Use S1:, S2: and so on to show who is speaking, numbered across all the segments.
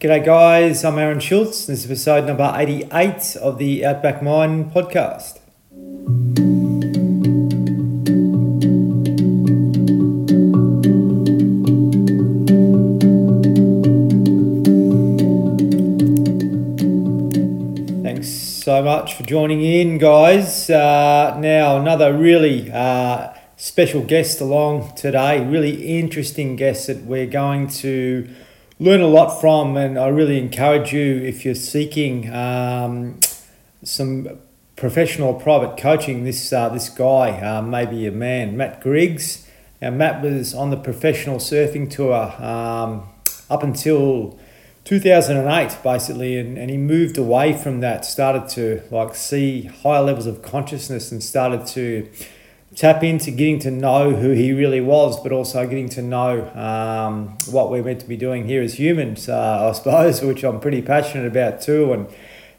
S1: G'day, guys. I'm Aaron Schultz. This is episode number 88 of the Outback Mind podcast. Thanks so much for joining in, guys. Uh, now, another really uh, special guest along today, really interesting guest that we're going to learn a lot from, and I really encourage you if you're seeking um, some professional private coaching. This uh, this guy uh, may be a man, Matt Griggs. Now Matt was on the professional surfing tour um, up until 2008 basically and, and he moved away from that started to like see higher levels of consciousness and started to tap into getting to know who he really was, but also getting to know um, what we're meant to be doing here as humans, uh, I suppose, which I'm pretty passionate about too, and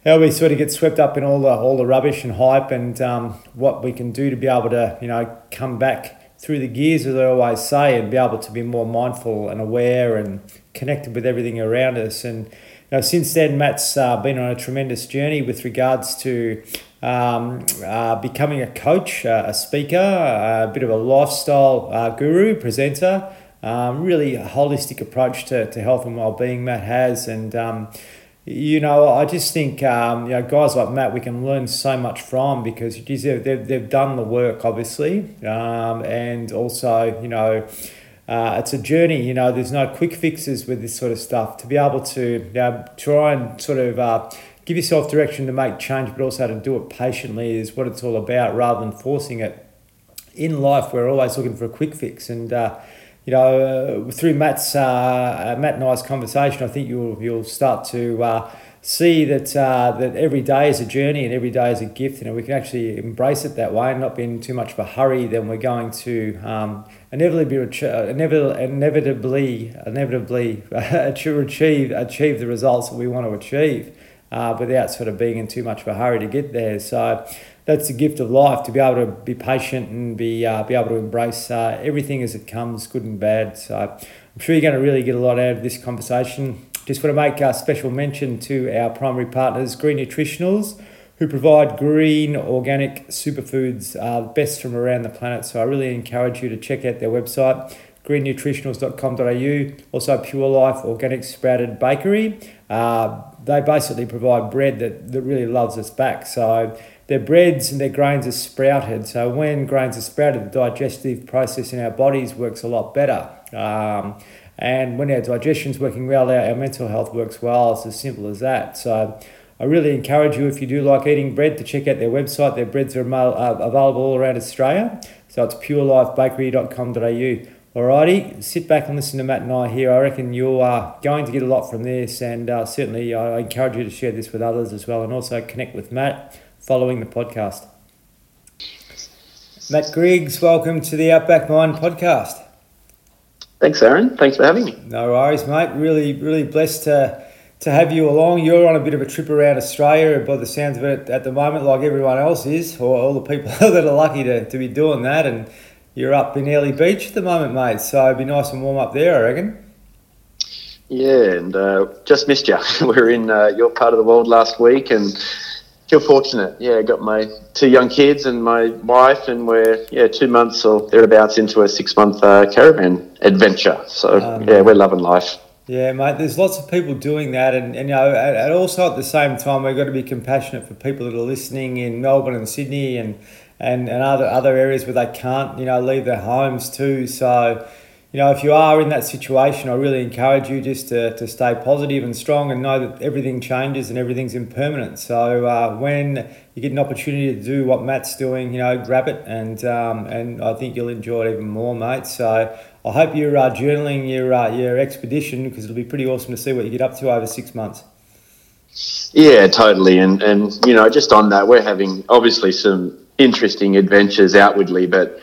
S1: how we sort of get swept up in all the all the rubbish and hype, and um, what we can do to be able to you know come back through the gears, as I always say, and be able to be more mindful and aware and connected with everything around us, and. Know, since then, Matt's uh, been on a tremendous journey with regards to um, uh, becoming a coach, uh, a speaker, a bit of a lifestyle uh, guru, presenter. Um, really a holistic approach to, to health and well-being Matt has and um, you know I just think um, you know guys like Matt we can learn so much from because geez, they've, they've, they've done the work obviously um, and also you know uh, it's a journey you know there's no quick fixes with this sort of stuff to be able to know, try and sort of uh, give yourself direction to make change, but also to do it patiently is what it's all about rather than forcing it. In life, we're always looking for a quick fix. And, uh, you know, uh, through Matt's, uh, Matt and I's conversation, I think you'll, you'll start to uh, see that, uh, that every day is a journey and every day is a gift. Know, we can actually embrace it that way and not be in too much of a hurry, then we're going to um, inevitably, inevitably, inevitably, inevitably achieve, achieve the results that we want to achieve uh, without sort of being in too much of a hurry to get there. So that's the gift of life to be able to be patient and be uh, be able to embrace uh, everything as it comes, good and bad. So I'm sure you're going to really get a lot out of this conversation. Just want to make a special mention to our primary partners, Green Nutritionals, who provide green organic superfoods, uh, best from around the planet. So I really encourage you to check out their website greennutritionals.com.au, also Pure Life Organic Sprouted Bakery. Uh, they basically provide bread that, that really loves us back. So their breads and their grains are sprouted. So when grains are sprouted, the digestive process in our bodies works a lot better. Um, and when our digestion's working well, our, our mental health works well. It's as simple as that. So I really encourage you, if you do like eating bread, to check out their website. Their breads are uh, available all around Australia. So it's purelifebakery.com.au. Alrighty, sit back and listen to Matt and I here. I reckon you are going to get a lot from this, and uh, certainly I encourage you to share this with others as well, and also connect with Matt following the podcast. Matt Griggs, welcome to the Outback Mind podcast.
S2: Thanks, Aaron. Thanks for having me.
S1: No worries, mate. Really, really blessed to to have you along. You're on a bit of a trip around Australia, by the sounds of it, at the moment, like everyone else is, or all the people that are lucky to, to be doing that, and you're up in Airlie Beach at the moment, mate. So it'd be nice and warm up there, I reckon.
S2: Yeah, and uh, just missed you. we are in uh, your part of the world last week, and feel fortunate. Yeah, I got my two young kids and my wife, and we're yeah two months or thereabouts into a six month uh, caravan adventure. So um, yeah, we're loving life.
S1: Yeah, mate. There's lots of people doing that, and, and you know, and also at the same time, we've got to be compassionate for people that are listening in Melbourne and Sydney and and, and other other areas where they can't you know leave their homes too. So you know if you are in that situation, I really encourage you just to, to stay positive and strong and know that everything changes and everything's impermanent. So uh, when you get an opportunity to do what Matt's doing, you know, grab it and um, and I think you'll enjoy it even more, mate. So. I hope you're uh, journaling your uh, your expedition because it'll be pretty awesome to see what you get up to over six months.
S2: Yeah, totally. And and you know, just on that, we're having obviously some interesting adventures outwardly, but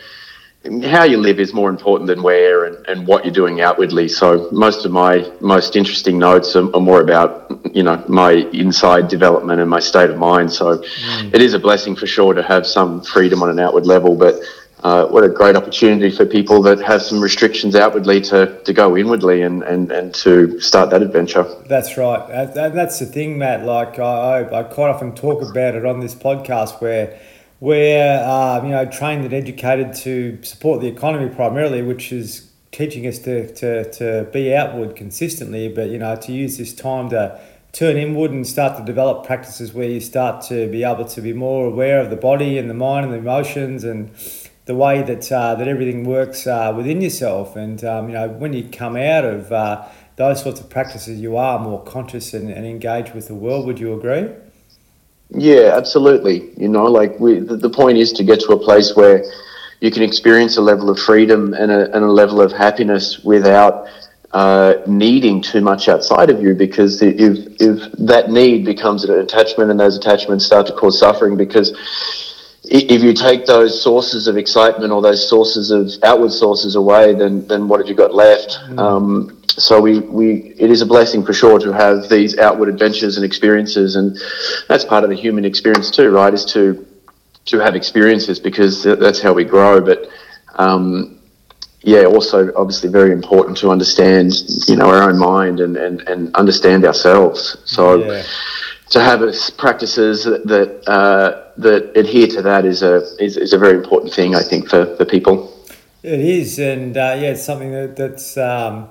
S2: how you live is more important than where and, and what you're doing outwardly. So most of my most interesting notes are, are more about, you know, my inside development and my state of mind. So mm. it is a blessing for sure to have some freedom on an outward level, but uh, what a great opportunity for people that have some restrictions outwardly to, to go inwardly and, and, and to start that adventure.
S1: That's right. that's the thing, Matt. Like I, I quite often talk about it on this podcast where we're um, you know trained and educated to support the economy primarily, which is teaching us to, to, to be outward consistently, but you know to use this time to turn inward and start to develop practices where you start to be able to be more aware of the body and the mind and the emotions and the way that uh, that everything works uh, within yourself. And um, you know, when you come out of uh, those sorts of practices, you are more conscious and, and engaged with the world. Would you agree?
S2: Yeah, absolutely. You know, like we, the, point is to get to a place where you can experience a level of freedom and a, and a level of happiness without uh, needing too much outside of you because if, if that need becomes an attachment and those attachments start to cause suffering because if you take those sources of excitement or those sources of outward sources away, then then what have you got left? Mm. Um, so we, we it is a blessing for sure to have these outward adventures and experiences, and that's part of the human experience too, right? Is to to have experiences because that's how we grow. But um, yeah, also obviously very important to understand, you know, our own mind and and, and understand ourselves. So. Yeah to have practices that uh, that adhere to that is a is, is a very important thing, I think, for, for people.
S1: It is, and uh, yeah, it's something that, that's um,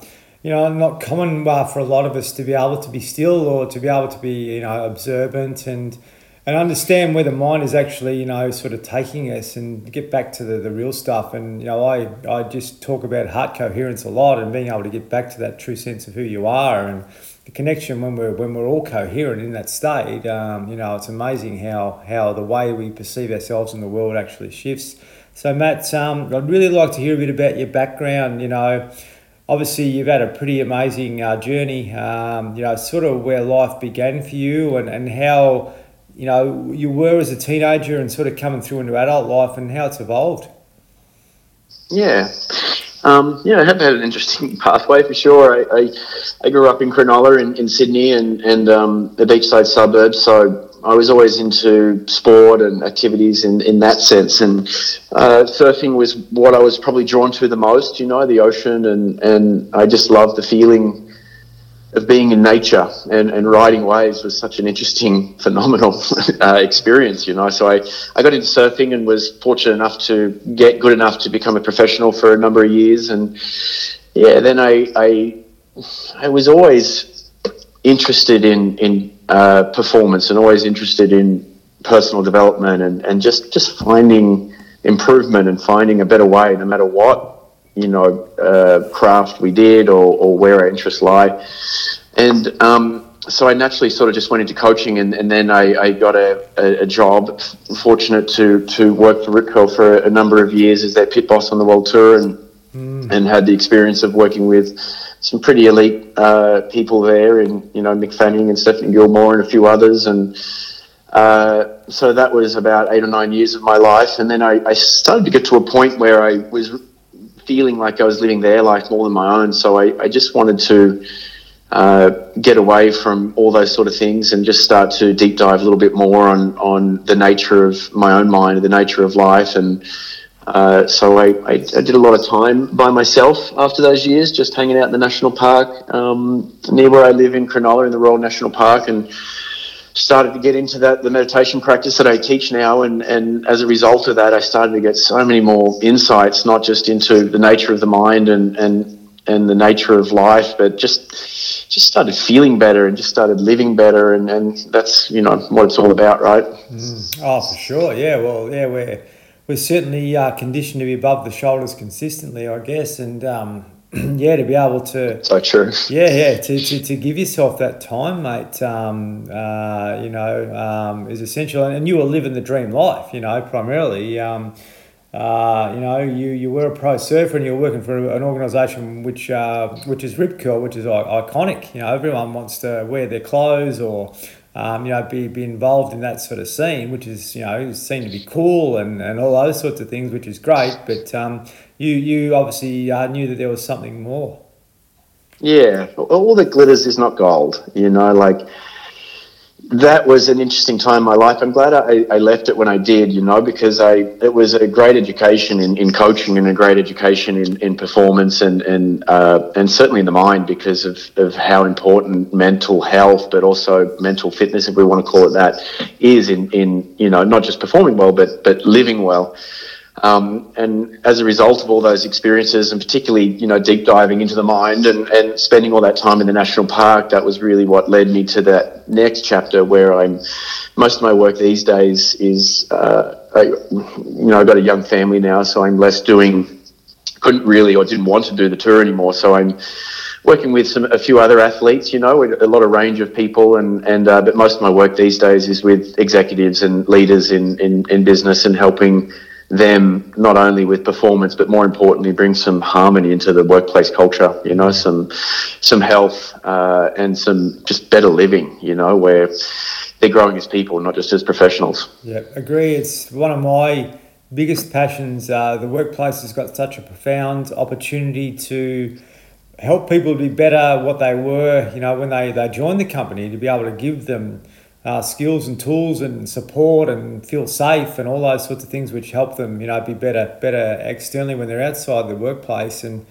S1: you know not common for a lot of us to be able to be still or to be able to be you know observant and and understand where the mind is actually you know sort of taking us and get back to the, the real stuff. And you know, I I just talk about heart coherence a lot and being able to get back to that true sense of who you are and the connection when we're when we're all coherent in that state. Um, you know, it's amazing how how the way we perceive ourselves in the world actually shifts. So, Matt, um, I'd really like to hear a bit about your background. You know, obviously you've had a pretty amazing uh, journey. Um, you know, sort of where life began for you and and how you know you were as a teenager and sort of coming through into adult life and how it's evolved.
S2: Yeah. Um, yeah, I have had an interesting pathway for sure. I, I, I grew up in Cronulla in, in Sydney and, and um, the beachside suburbs, so I was always into sport and activities in, in that sense. And uh, surfing was what I was probably drawn to the most, you know, the ocean, and, and I just loved the feeling of being in nature and, and riding waves was such an interesting, phenomenal uh, experience, you know. So I, I got into surfing and was fortunate enough to get good enough to become a professional for a number of years. And yeah, then I, I, I was always interested in, in uh, performance and always interested in personal development and, and just, just finding improvement and finding a better way no matter what you know uh, craft we did or, or where our interests lie. And um, so I naturally sort of just went into coaching, and, and then I, I got a, a, a, job. Fortunate to to work for Rip Curl for a, number of years as their pit boss on the world tour, and mm. and had the experience of working with some pretty elite uh, people there, and you know Mick Fanning and Stephanie Gilmore and a few others, and. Uh, so that was about eight or nine years of my life, and then I, I started to get to a point where I was feeling like I was living their life more than my own. So I, I just wanted to uh, get away from all those sort of things and just start to deep dive a little bit more on, on the nature of my own mind, the nature of life. And uh, so I, I, I, did a lot of time by myself after those years, just hanging out in the national park um, near where I live in Cronulla in the Royal National Park and started to get into that the meditation practice that I teach now, and and as a result of that, I started to get so many more insights, not just into the nature of the mind and and and the nature of life, but just just started feeling better and just started living better, and and that's you know what it's all about, right?
S1: Mm. Oh, for sure, yeah. Well, yeah, we're we're certainly uh, conditioned to be above the shoulders consistently, I guess, and um, yeah, to be able to.
S2: So true.
S1: Yeah, yeah, to, to, to give yourself that time, mate, um, uh, you know, um, is essential. And you were living the dream life, you know, primarily. Um, uh, you know, you, you were a pro surfer and you were working for an organisation which uh, which is Rip Curl, which is iconic. You know, everyone wants to wear their clothes or um, you know, be, be involved in that sort of scene, which is, you know, seen to be cool and, and all those sorts of things, which is great. But um, you, you obviously uh, knew that there was something more.
S2: Yeah, all that glitters is not gold, you know, like that was an interesting time in my life. I'm glad I, I, left it when I did, you know, because I it was a great education in, in coaching and a great education in, in performance and and uh, and certainly in the mind because of, of how important mental health, but also mental fitness, if we want to call it that, is in in you know not just performing well, but but living well. Um, and as a result of all those experiences, and particularly, you know, deep diving into the mind and, and spending all that time in the national park, that was really what led me to that next chapter where I'm. Most of my work these days is, uh, I, you know, I've got a young family now, so I'm less doing. Couldn't really or didn't want to do the tour anymore, so I'm working with some a few other athletes. You know, a lot of range of people, and and uh, but most of my work these days is with executives and leaders in in, in business and helping them not only with performance but more importantly bring some harmony into the workplace culture you know some some health uh, and some just better living you know where they're growing as people not just as professionals.
S1: Yeah agree. It's one of my biggest passions. Uh, the workplace has got such a profound opportunity to help people be better what they were you know when they, they joined the company to be able to give them uh, skills and tools and support and feel safe and all those sorts of things which help them you know be better better externally when they're outside the workplace. And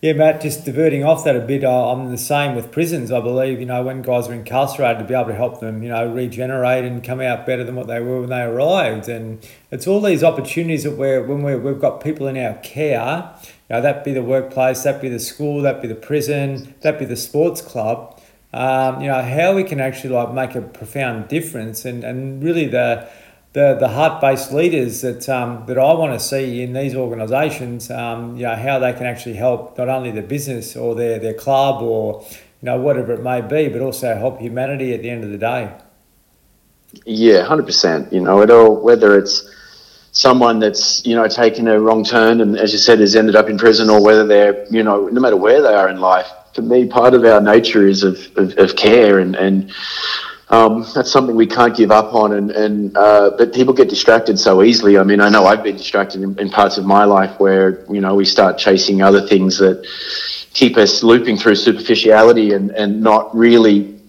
S1: yeah Matt just diverting off that a bit I'm the same with prisons I believe. You know when guys are incarcerated to be able to help them you know regenerate and come out better than what they were when they arrived. And it's all these opportunities that we're when we're, we've got people in our care you know that be the workplace that be the school that be the prison that be the sports club um, you know, how we can actually like make a profound difference and, and really the the, the heart-based leaders that um, that I want to see in these organisations, um, you know, how they can actually help not only the business or their, their club or you know whatever it may be, but also help humanity at the end of the day.
S2: Yeah, hundred percent. You know, it all whether it's someone that's you know taken a wrong turn and as you said has ended up in prison or whether they're you know no matter where they are in life for me, part of our nature is of, of, of care, and, and um, that's something we can't give up on. And, and uh, but people get distracted so easily. I mean, I know I've been distracted in, in, parts of my life where you know we start chasing other things that keep us looping through superficiality and, and not really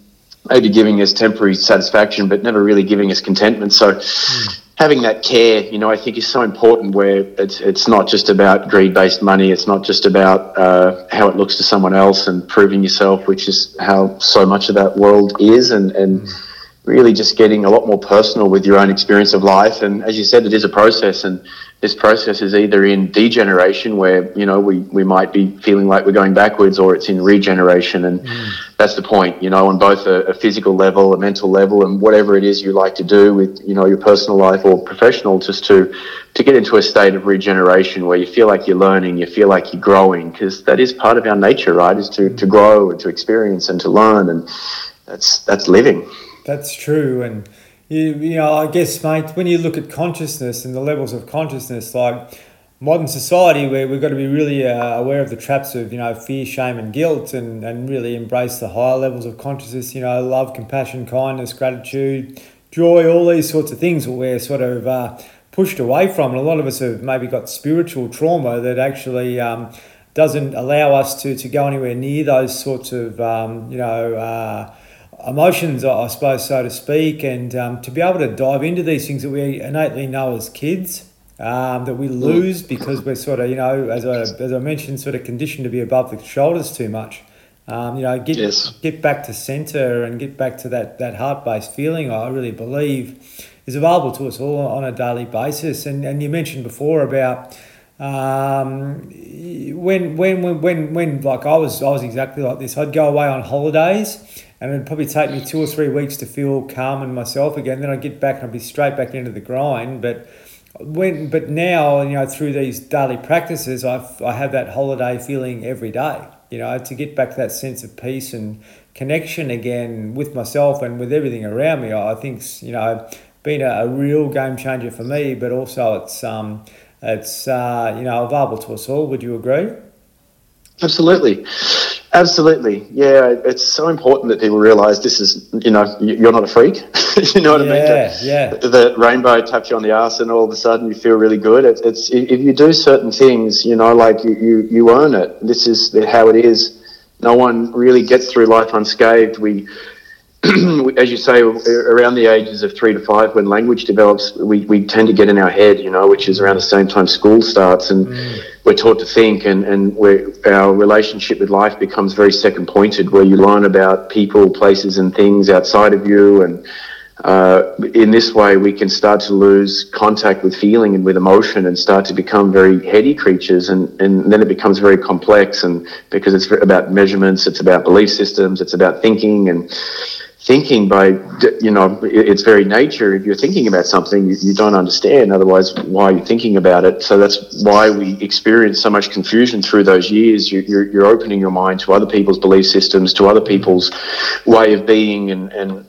S2: maybe giving us temporary satisfaction, but never really giving us contentment. So. Mm having that care, you know, I think is so important. Where it's it's not just about greed based money. It's not just about uh, how it looks to someone else and proving yourself, which is how so much of that world is, and and really just getting a lot more personal with your own experience of life. And as you said, it is a process, and this process is either in degeneration where you know we, we might be feeling like we're going backwards or it's in regeneration and mm. That's the point you know on both a, a, physical level a mental level and whatever it is you like to do with you know your personal life or professional just to to get into a state of regeneration where you feel like you're learning you feel like you're growing because that is part of our nature right? Is to, to grow and to experience and to learn and that's that's living.
S1: That's true and you, you know, I guess, mate, when you look at consciousness and the levels of consciousness, like modern society, where we've got to be really uh, aware of the traps of, you know, fear, shame, and guilt, and, and really embrace the higher levels of consciousness, you know, love, compassion, kindness, gratitude, joy, all these sorts of things that we're sort of uh, pushed away from. And a lot of us have maybe got spiritual trauma that actually. Um, doesn't allow us to, to go anywhere near those sorts of um, you know uh, emotions, I suppose, so to speak, and um, to be able to dive into these things that we innately know as kids. Um, that we lose because we're sort of, you know, as I, as I mentioned, sort of conditioned to be above the shoulders too much. Um, you know, get yes. get back to centre and get back to that, that heart based feeling. I really believe is available to us all on a daily basis. And and you mentioned before about um, when, when when when when like I was I was exactly like this. I'd go away on holidays and it'd probably take me two or three weeks to feel calm in myself again. Then I'd get back and I'd be straight back into the grind. But when, but now, you know, through these daily practices, I I have that holiday feeling every day. You know, to get back that sense of peace and connection again with myself and with everything around me. I think you know been a, a real game changer for me. But also, it's um, it's uh, you know available to us all. Would you agree?
S2: Absolutely. Absolutely. Yeah, it's so important that people realize this is, you know, you're not a freak. you know what
S1: yeah,
S2: I
S1: mean? Yeah.
S2: The rainbow taps you on the ass and all of a sudden you feel really good. It's, it's if you do certain things, you know, like you, you, you own it. This is how it is. No one really gets through life unscathed. We, as you say, around the ages of three to five, when language develops, we, we tend to get in our head, you know, which is around the same time school starts, and mm. we're taught to think, and, and our relationship with life becomes very second pointed, where you learn about people, places, and things outside of you, and uh, in this way, we can start to lose contact with feeling and with emotion and start to become very heady creatures. And, and then it becomes very complex. And because it's about measurements, it's about belief systems, it's about thinking. And thinking by, you know, its very nature, if you're thinking about something you, you don't understand, otherwise, why are you thinking about it? So that's why we experience so much confusion through those years. You, you're, you're opening your mind to other people's belief systems, to other people's way of being and, and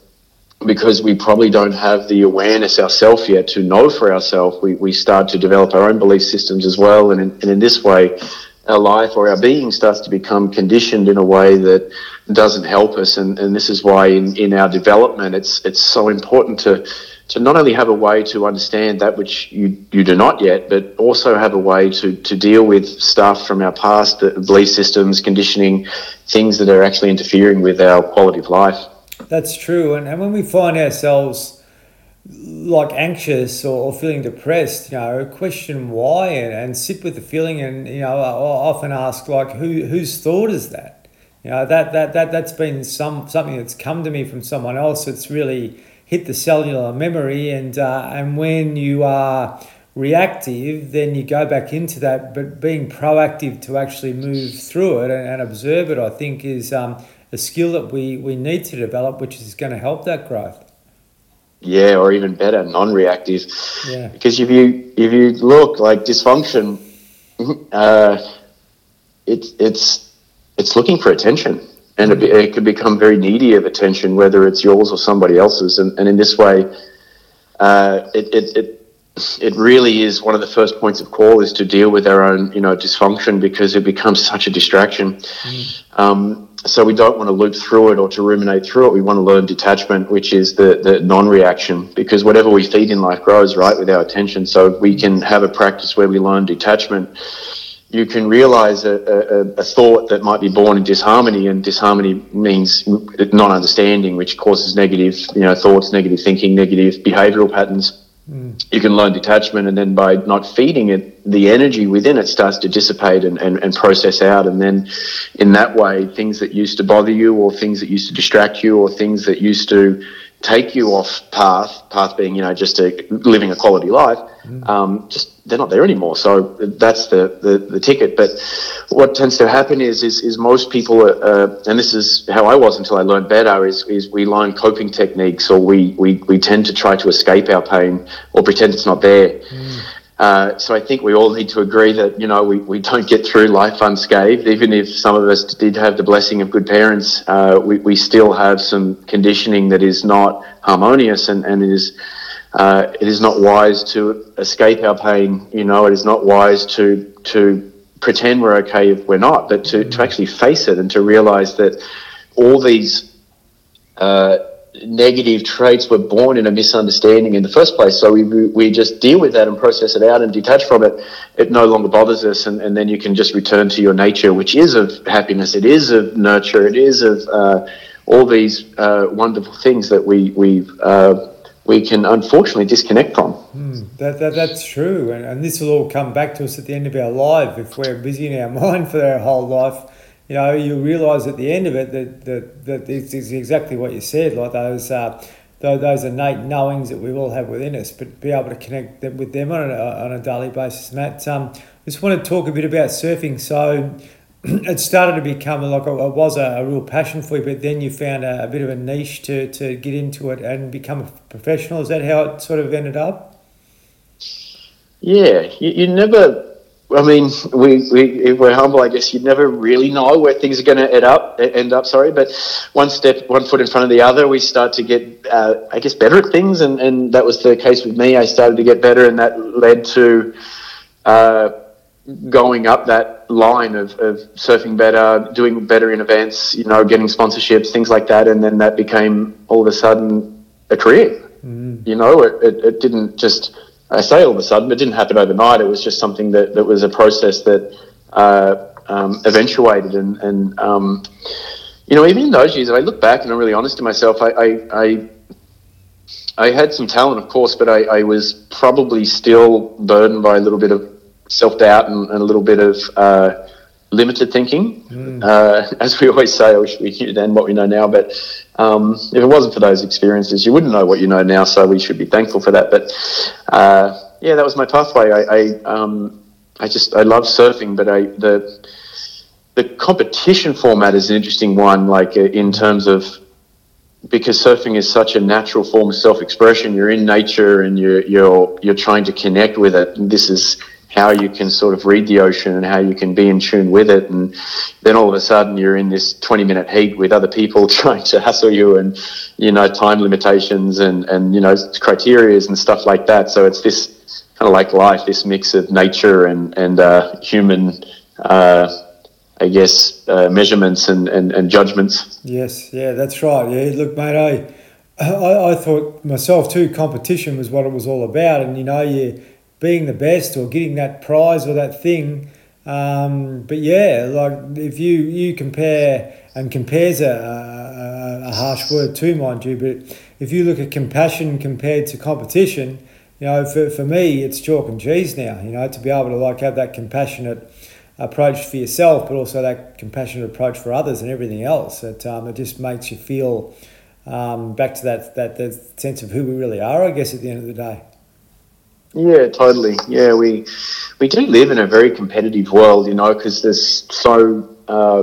S2: because we probably don't have the awareness ourselves yet to know for ourselves, we, we start to develop our own belief systems as well. And in, and in this way, our life or our being starts to become conditioned in a way that doesn't help us. And, and this is why in, in our development, it's, it's so important to, to not only have a way to understand that which you, you do not yet, but also have a way to, to deal with stuff from our past, belief systems, conditioning, things that are actually interfering with our quality of life.
S1: That's true. And, and when we find ourselves like anxious or, feeling depressed, you know, question why and, and sit with the feeling. And, you know, I often ask, like, who whose thought is that? You know, that, that, that, that's been some something that's come to me from someone else. It's really hit the cellular memory. And, uh, and when you are reactive, then you go back into that. But being proactive to actually move through it and, and observe it, I think, is um, a skill that we, we need to develop, which is going to help that growth.
S2: Yeah, or even better, non-reactive. Yeah. Because if you if you look like dysfunction, uh, it's it's it's looking for attention, and it, it could become very needy of attention, whether it's yours or somebody else's. And, and in this way, uh, it, it, it it really is one of the first points of call is to deal with our own you know dysfunction because it becomes such a distraction. Mm. Um, so we don't want to loop through it or to ruminate through it. We want to learn detachment, which is the, the non-reaction, because whatever we feed in life grows, right, with our attention. So we can have a practice where we learn detachment. You can realize a, a, a thought that might be born in disharmony, and disharmony means non-understanding, which causes negative, you know, thoughts, negative thinking, negative behavioral patterns. Mm. You can learn detachment, and then by not feeding it, the energy within it starts to dissipate and, and, and process out. And then in that way, things that used to bother you, or things that used to distract you, or things that used to take you off path, path being, you know, just a, living a quality life, mm. um, just they're not there anymore. So that's the, the, the, ticket. But what tends to happen is is, is most people, are, uh, and this is how I was until I learned better, is, is we learn coping techniques or we, we, we tend to try to escape our pain or pretend it's not there. Mm. Uh, so I think we all need to agree that you know we, we don't get through life unscathed. Even if some of us did have the blessing of good parents, uh, we, we still have some conditioning that is not harmonious and, and is uh, it is not wise to escape our pain. You know, it is not wise to to pretend we're okay if we're not, but to, to actually face it and to realize that all these uh, negative traits were born in a misunderstanding in the first place. So we, we just deal with that and process it out and detach from it. It no longer bothers us, and, and then you can just return to your nature, which is of happiness, it is of nurture, it is of uh, all these uh, wonderful things that we we uh, we can unfortunately disconnect from.
S1: Mm, that, that, that's true. And, and this will all come back to us at the end of our life. If we're busy in our mind for our whole life, you know, you realise at the end of it that, that, that it's exactly what you said, like those, uh, those innate knowings that we all have within us, but be able to connect them with them on a, on a daily basis. Matt, um, just want to talk a bit about surfing. So, it started to become like it was a, a, real passion for you, but then you found a, a, bit of a niche to, to get into it and become a professional. Is that how it sort of ended up?
S2: Yeah, you, you never. I mean, we, we if we're humble, I guess you never really know where things are going to end up. End up, sorry, but one step, one foot in front of the other, we start to get, uh, I guess, better at things, and, and that was the case with me. I started to get better, and that led to. Uh, going up that line of, of surfing better, doing better in events, you know, getting sponsorships, things like that. And then that became all of a sudden a career. Mm. You know, it, it, it, didn't just, I say all of a sudden, it didn't happen overnight. It was just something that, that was a process that uh, um, eventuated and, and um, you know, even in those years, if I look back and I'm really honest to myself. I, I, I, I had some talent, of course, but I, I, was probably still burdened by a little bit of self doubt and, and, a little bit of uh, limited thinking. Mm. Uh, as we always say, I wish we knew then what we know now. But um, if it wasn't for those experiences, you wouldn't know what you know now. So we should be thankful for that. But uh, yeah, that was my pathway. I, I, um, I just I love surfing, but I the the competition format is an interesting one. Like uh, in terms of because surfing is such a natural form of self-expression. You're in nature and you're you're you're trying to connect with it. And this is how you can sort of read the ocean and how you can be in tune with it. And then all of a sudden you're in this 20 minute heat with other people trying to hassle you and, you know, time limitations and, and, you know, criterias and stuff like that. So it's this kind of like life, this mix of nature and, and, uh, human, uh, I guess, uh, measurements and, and, and judgments.
S1: Yes. Yeah, that's right. Yeah. Look, mate, I, I, I thought myself too, competition was what it was all about. And, you know, you, being the best or getting that prize or that thing. Um, but yeah, like if you you compare and compares a, a, a, harsh word too, mind you, but if you look at compassion compared to competition, you know, for, for me, it's chalk and cheese now. You know, to be able to like have that compassionate approach for yourself, but also that compassionate approach for others and everything else. It um, it just makes you feel um, back to that, that that sense of who we really are. I guess at the end of the day.
S2: Yeah, totally. Yeah, we we do live in a very competitive world, you know, because there's so uh,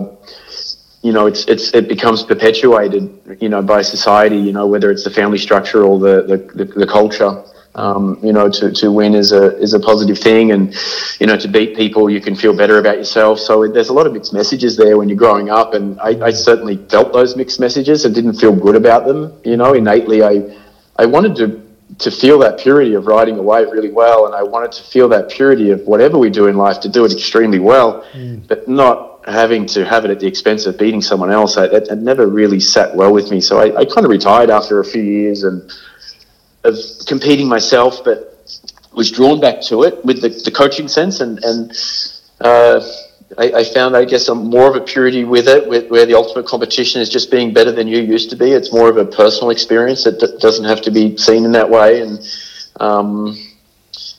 S2: you know it's it's it becomes perpetuated, you know, by society, you know, whether it's the family structure or the the, the, the culture. Um, you know, to, to win is a is a positive thing, and you know, to beat people, you can feel better about yourself. So there's a lot of mixed messages there when you're growing up, and I, I certainly felt those mixed messages and didn't feel good about them. You know, innately, I I wanted to to feel that purity of riding a wave really well, and I wanted to feel that purity of whatever we do in life to do it extremely well, mm. but not having to have it at the expense of beating someone else. It, it never really sat well with me, so I, I kind of retired after a few years and of competing myself, but was drawn back to it with the, the coaching sense and and. Uh, I, I, found, I guess, more of a purity with it, with, where the ultimate competition is just being better than you used to be. It's more of a personal experience. It d- doesn't have to be seen in that way. And um,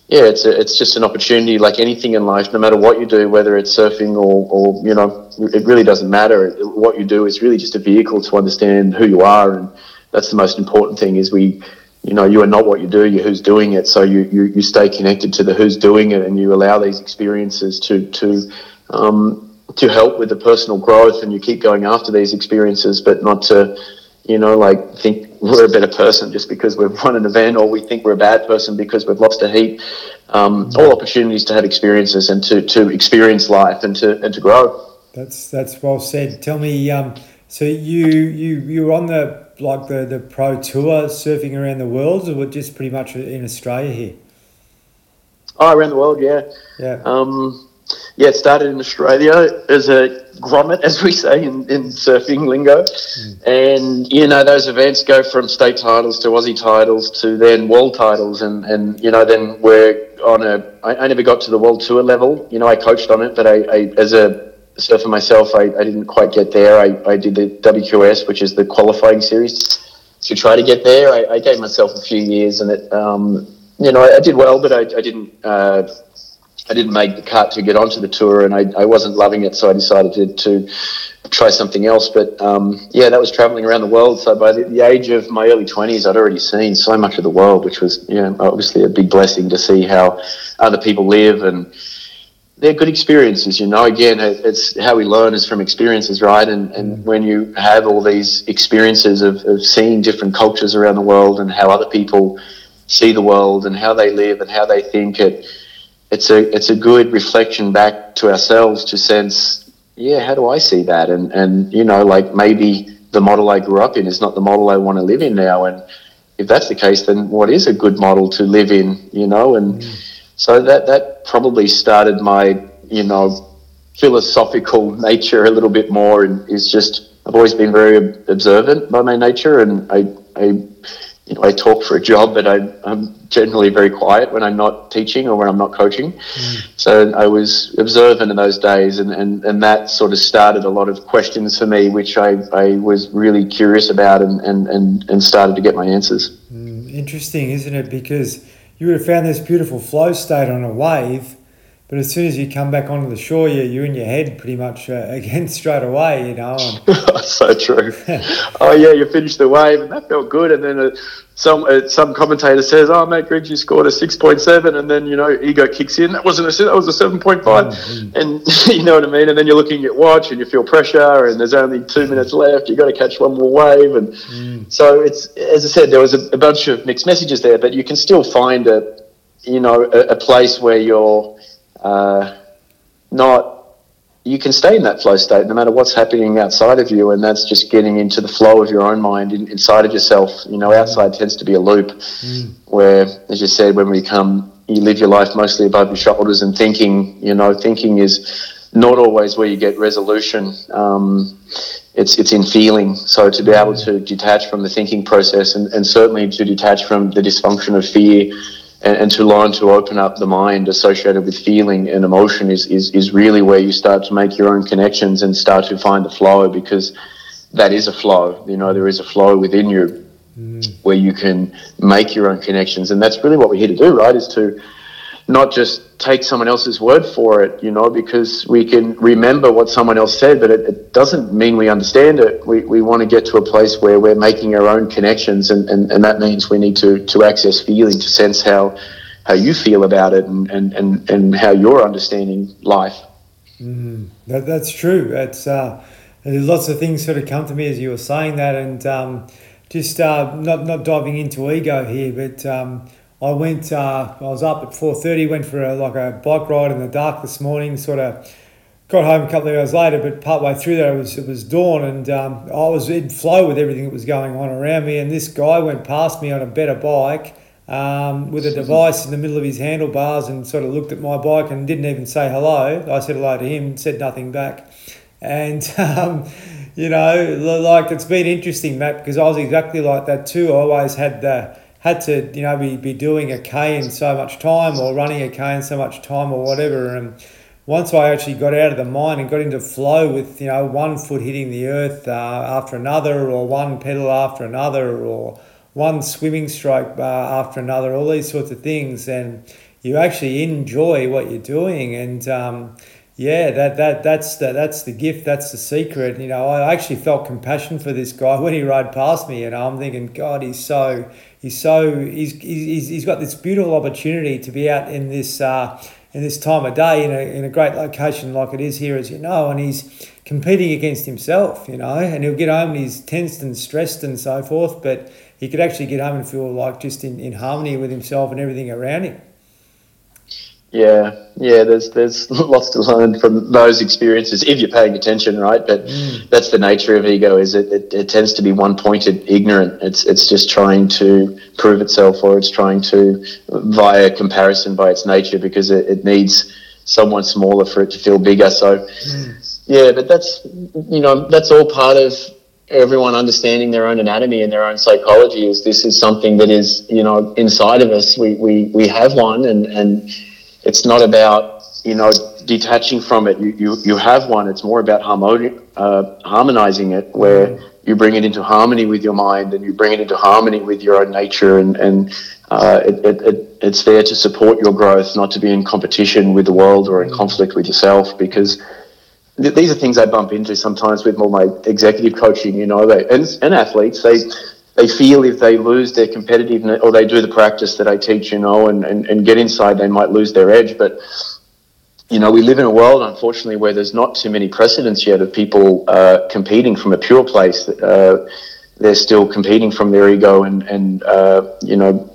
S2: yeah, it's a, it's just an opportunity, like anything in life. No matter what you do, whether it's surfing or, or you know, it really doesn't matter. What you do is really just a vehicle to understand who you are, and that's the most important thing. Is we you know, you are not what you do, you're who's doing it. So you, you, you stay connected to the who's doing it and you allow these experiences to, to um, to help with the personal growth, and you keep going after these experiences, but not to, you know, like think we're a better person just because we've won an event, or we think we're a bad person because we've lost a heat. Um, all opportunities to have experiences and to, to experience life and to and to grow.
S1: That's that's well said. Tell me, um, so you you you're on the like the the pro tour surfing around the world, or were just pretty much in Australia here?
S2: Oh, around the world, yeah.
S1: Yeah.
S2: Um, yeah, it started in Australia as a grommet, as we say in, in surfing lingo. Mm. And, you know, those events go from state titles to Aussie titles to then world titles. And, and you know, then we're on a. I, I never got to the world tour level. You know, I coached on it, but I, I as a surfer myself, I, I didn't quite get there. I, I did the WQS, which is the qualifying series. To try to get there, I, I gave myself a few years and it, um, you know, I, I, did well, but I, I didn't. Uh, I didn't make the cut to get onto the tour, and I, I wasn't loving it, so I decided to, to try something else. But um, yeah, that was traveling around the world. So by the, the, age of my early twenties, I'd already seen so much of the world, which was you know obviously a big blessing to see how other people live and they're good experiences. You know, again, it's how we learn is from experiences, right? And and when you have all these experiences of, of seeing different cultures around the world and how other people see the world and how they live and how they think, it it's a it's a good reflection back to ourselves to sense, yeah, how do I see that? And and you know, like maybe the model I grew up in is not the model I want to live in now. And if that's the case, then what is a good model to live in? You know, and mm. so that that probably started my you know philosophical nature a little bit more, and is just I've always been very observant by my nature, and I I you know, I talk for a job, but I, I'm generally very quiet when I'm not teaching or when I'm not coaching. Mm. So I was observant in those days, and, and, and that sort of started a lot of questions for me, which I, I was really curious about and, and, and, and started to get my answers.
S1: Mm, interesting, isn't it? Because you would have found this beautiful flow state on a wave but as soon as you come back onto the shore, you, you're in your head pretty much uh, again straight away, you know.
S2: so true. oh, yeah, you finished the wave and that felt good. And then uh, some uh, some commentator says, oh, Matt Griggs, you scored a 6.7. And then, you know, ego kicks in. That wasn't a that was a 7.5. Mm-hmm. And you know what I mean? And then you're looking at watch and you feel pressure and there's only two minutes left. You've got to catch one more wave. And mm. so it's, as I said, there was a, a, bunch of mixed messages there, but you can still find a, you know, a, a place where you're uh, not you can stay in that flow state no matter what's happening outside of you and that's just getting into the flow of your own mind in, inside of yourself. You know outside tends to be a loop mm. where as you said when we come you live your life mostly above your shoulders and thinking you know thinking is not always where you get resolution. Um, it's it's in feeling. So to be able to detach from the thinking process and, and certainly to detach from the dysfunction of fear and, and, to learn to open up the mind associated with feeling and emotion is, is, is really where you start to make your own connections and start to find the flow because that is a flow. You know, there is a flow within you mm. where you can make your own connections. And that's really what we're here to do, right? Is to not just take someone else's word for it, you know, because we can remember what someone else said, but it, it doesn't mean we understand it. We, we want to get to a place where we're making our own connections, and, and, and that means we need to, to access feeling, to sense how, how you feel about it and, and, and, and how you're understanding life.
S1: Mm, that, that's true. It's, uh, there's lots of things sort of come to me as you were saying that, and um, just uh, not, not diving into ego here, but. Um, I went. Uh, I was up at four thirty. Went for a, like a bike ride in the dark this morning. Sort of got home a couple of hours later, but partway through there, it was it was dawn, and um, I was in flow with everything that was going on around me. And this guy went past me on a better bike um, with a device in the middle of his handlebars, and sort of looked at my bike and didn't even say hello. I said hello to him, said nothing back, and. Um, you know, like it's been interesting, Matt, because I was exactly like that too. I always had the had to, you know, be, be doing a K in so much time or running a K in so much time or whatever. And once I actually got out of the mine and got into flow with, you know, one foot hitting the earth uh, after another or one pedal after another or one swimming stroke uh, after another, all these sorts of things. And you actually enjoy what you're doing. And, um, yeah, that, that that's the that's the gift. That's the secret. You know, I actually felt compassion for this guy when he rode past me, and I'm thinking, God, he's so he's so he's he's, he's got this beautiful opportunity to be out in this uh, in this time of day in a in a great location like it is here, as you know, and he's competing against himself, you know, and he'll get home and he's tensed and stressed and so forth, but he could actually get home and feel like just in, in harmony with himself and everything around him.
S2: Yeah, yeah. There's there's lots to learn from those experiences if you're paying attention, right? But mm. that's the nature of ego. Is it, it, it tends to be one pointed, ignorant. It's it's just trying to prove itself, or it's trying to via comparison by its nature because it, it needs someone smaller for it to feel bigger. So mm. yeah, but that's you know that's all part of everyone understanding their own anatomy and their own psychology. Is this is something that is you know inside of us. We we we have one and and it's not about you know detaching from it. You you, you have one. It's more about harmoni- uh, harmonizing it, where you bring it into harmony with your mind and you bring it into harmony with your own nature, and and uh, it, it, it, it's there to support your growth, not to be in competition with the world or in conflict with yourself, because. Th- these are things I bump into sometimes with all my executive coaching, you know, they, and, and athletes. They they feel if they lose their competitiveness or they do the practice that I teach, you know, and, and, and get inside, they might lose their edge. But, you know, we live in a world, unfortunately, where there's not too many precedents yet of people uh, competing from a pure place. Uh, they're still competing from their ego and, and uh, you know,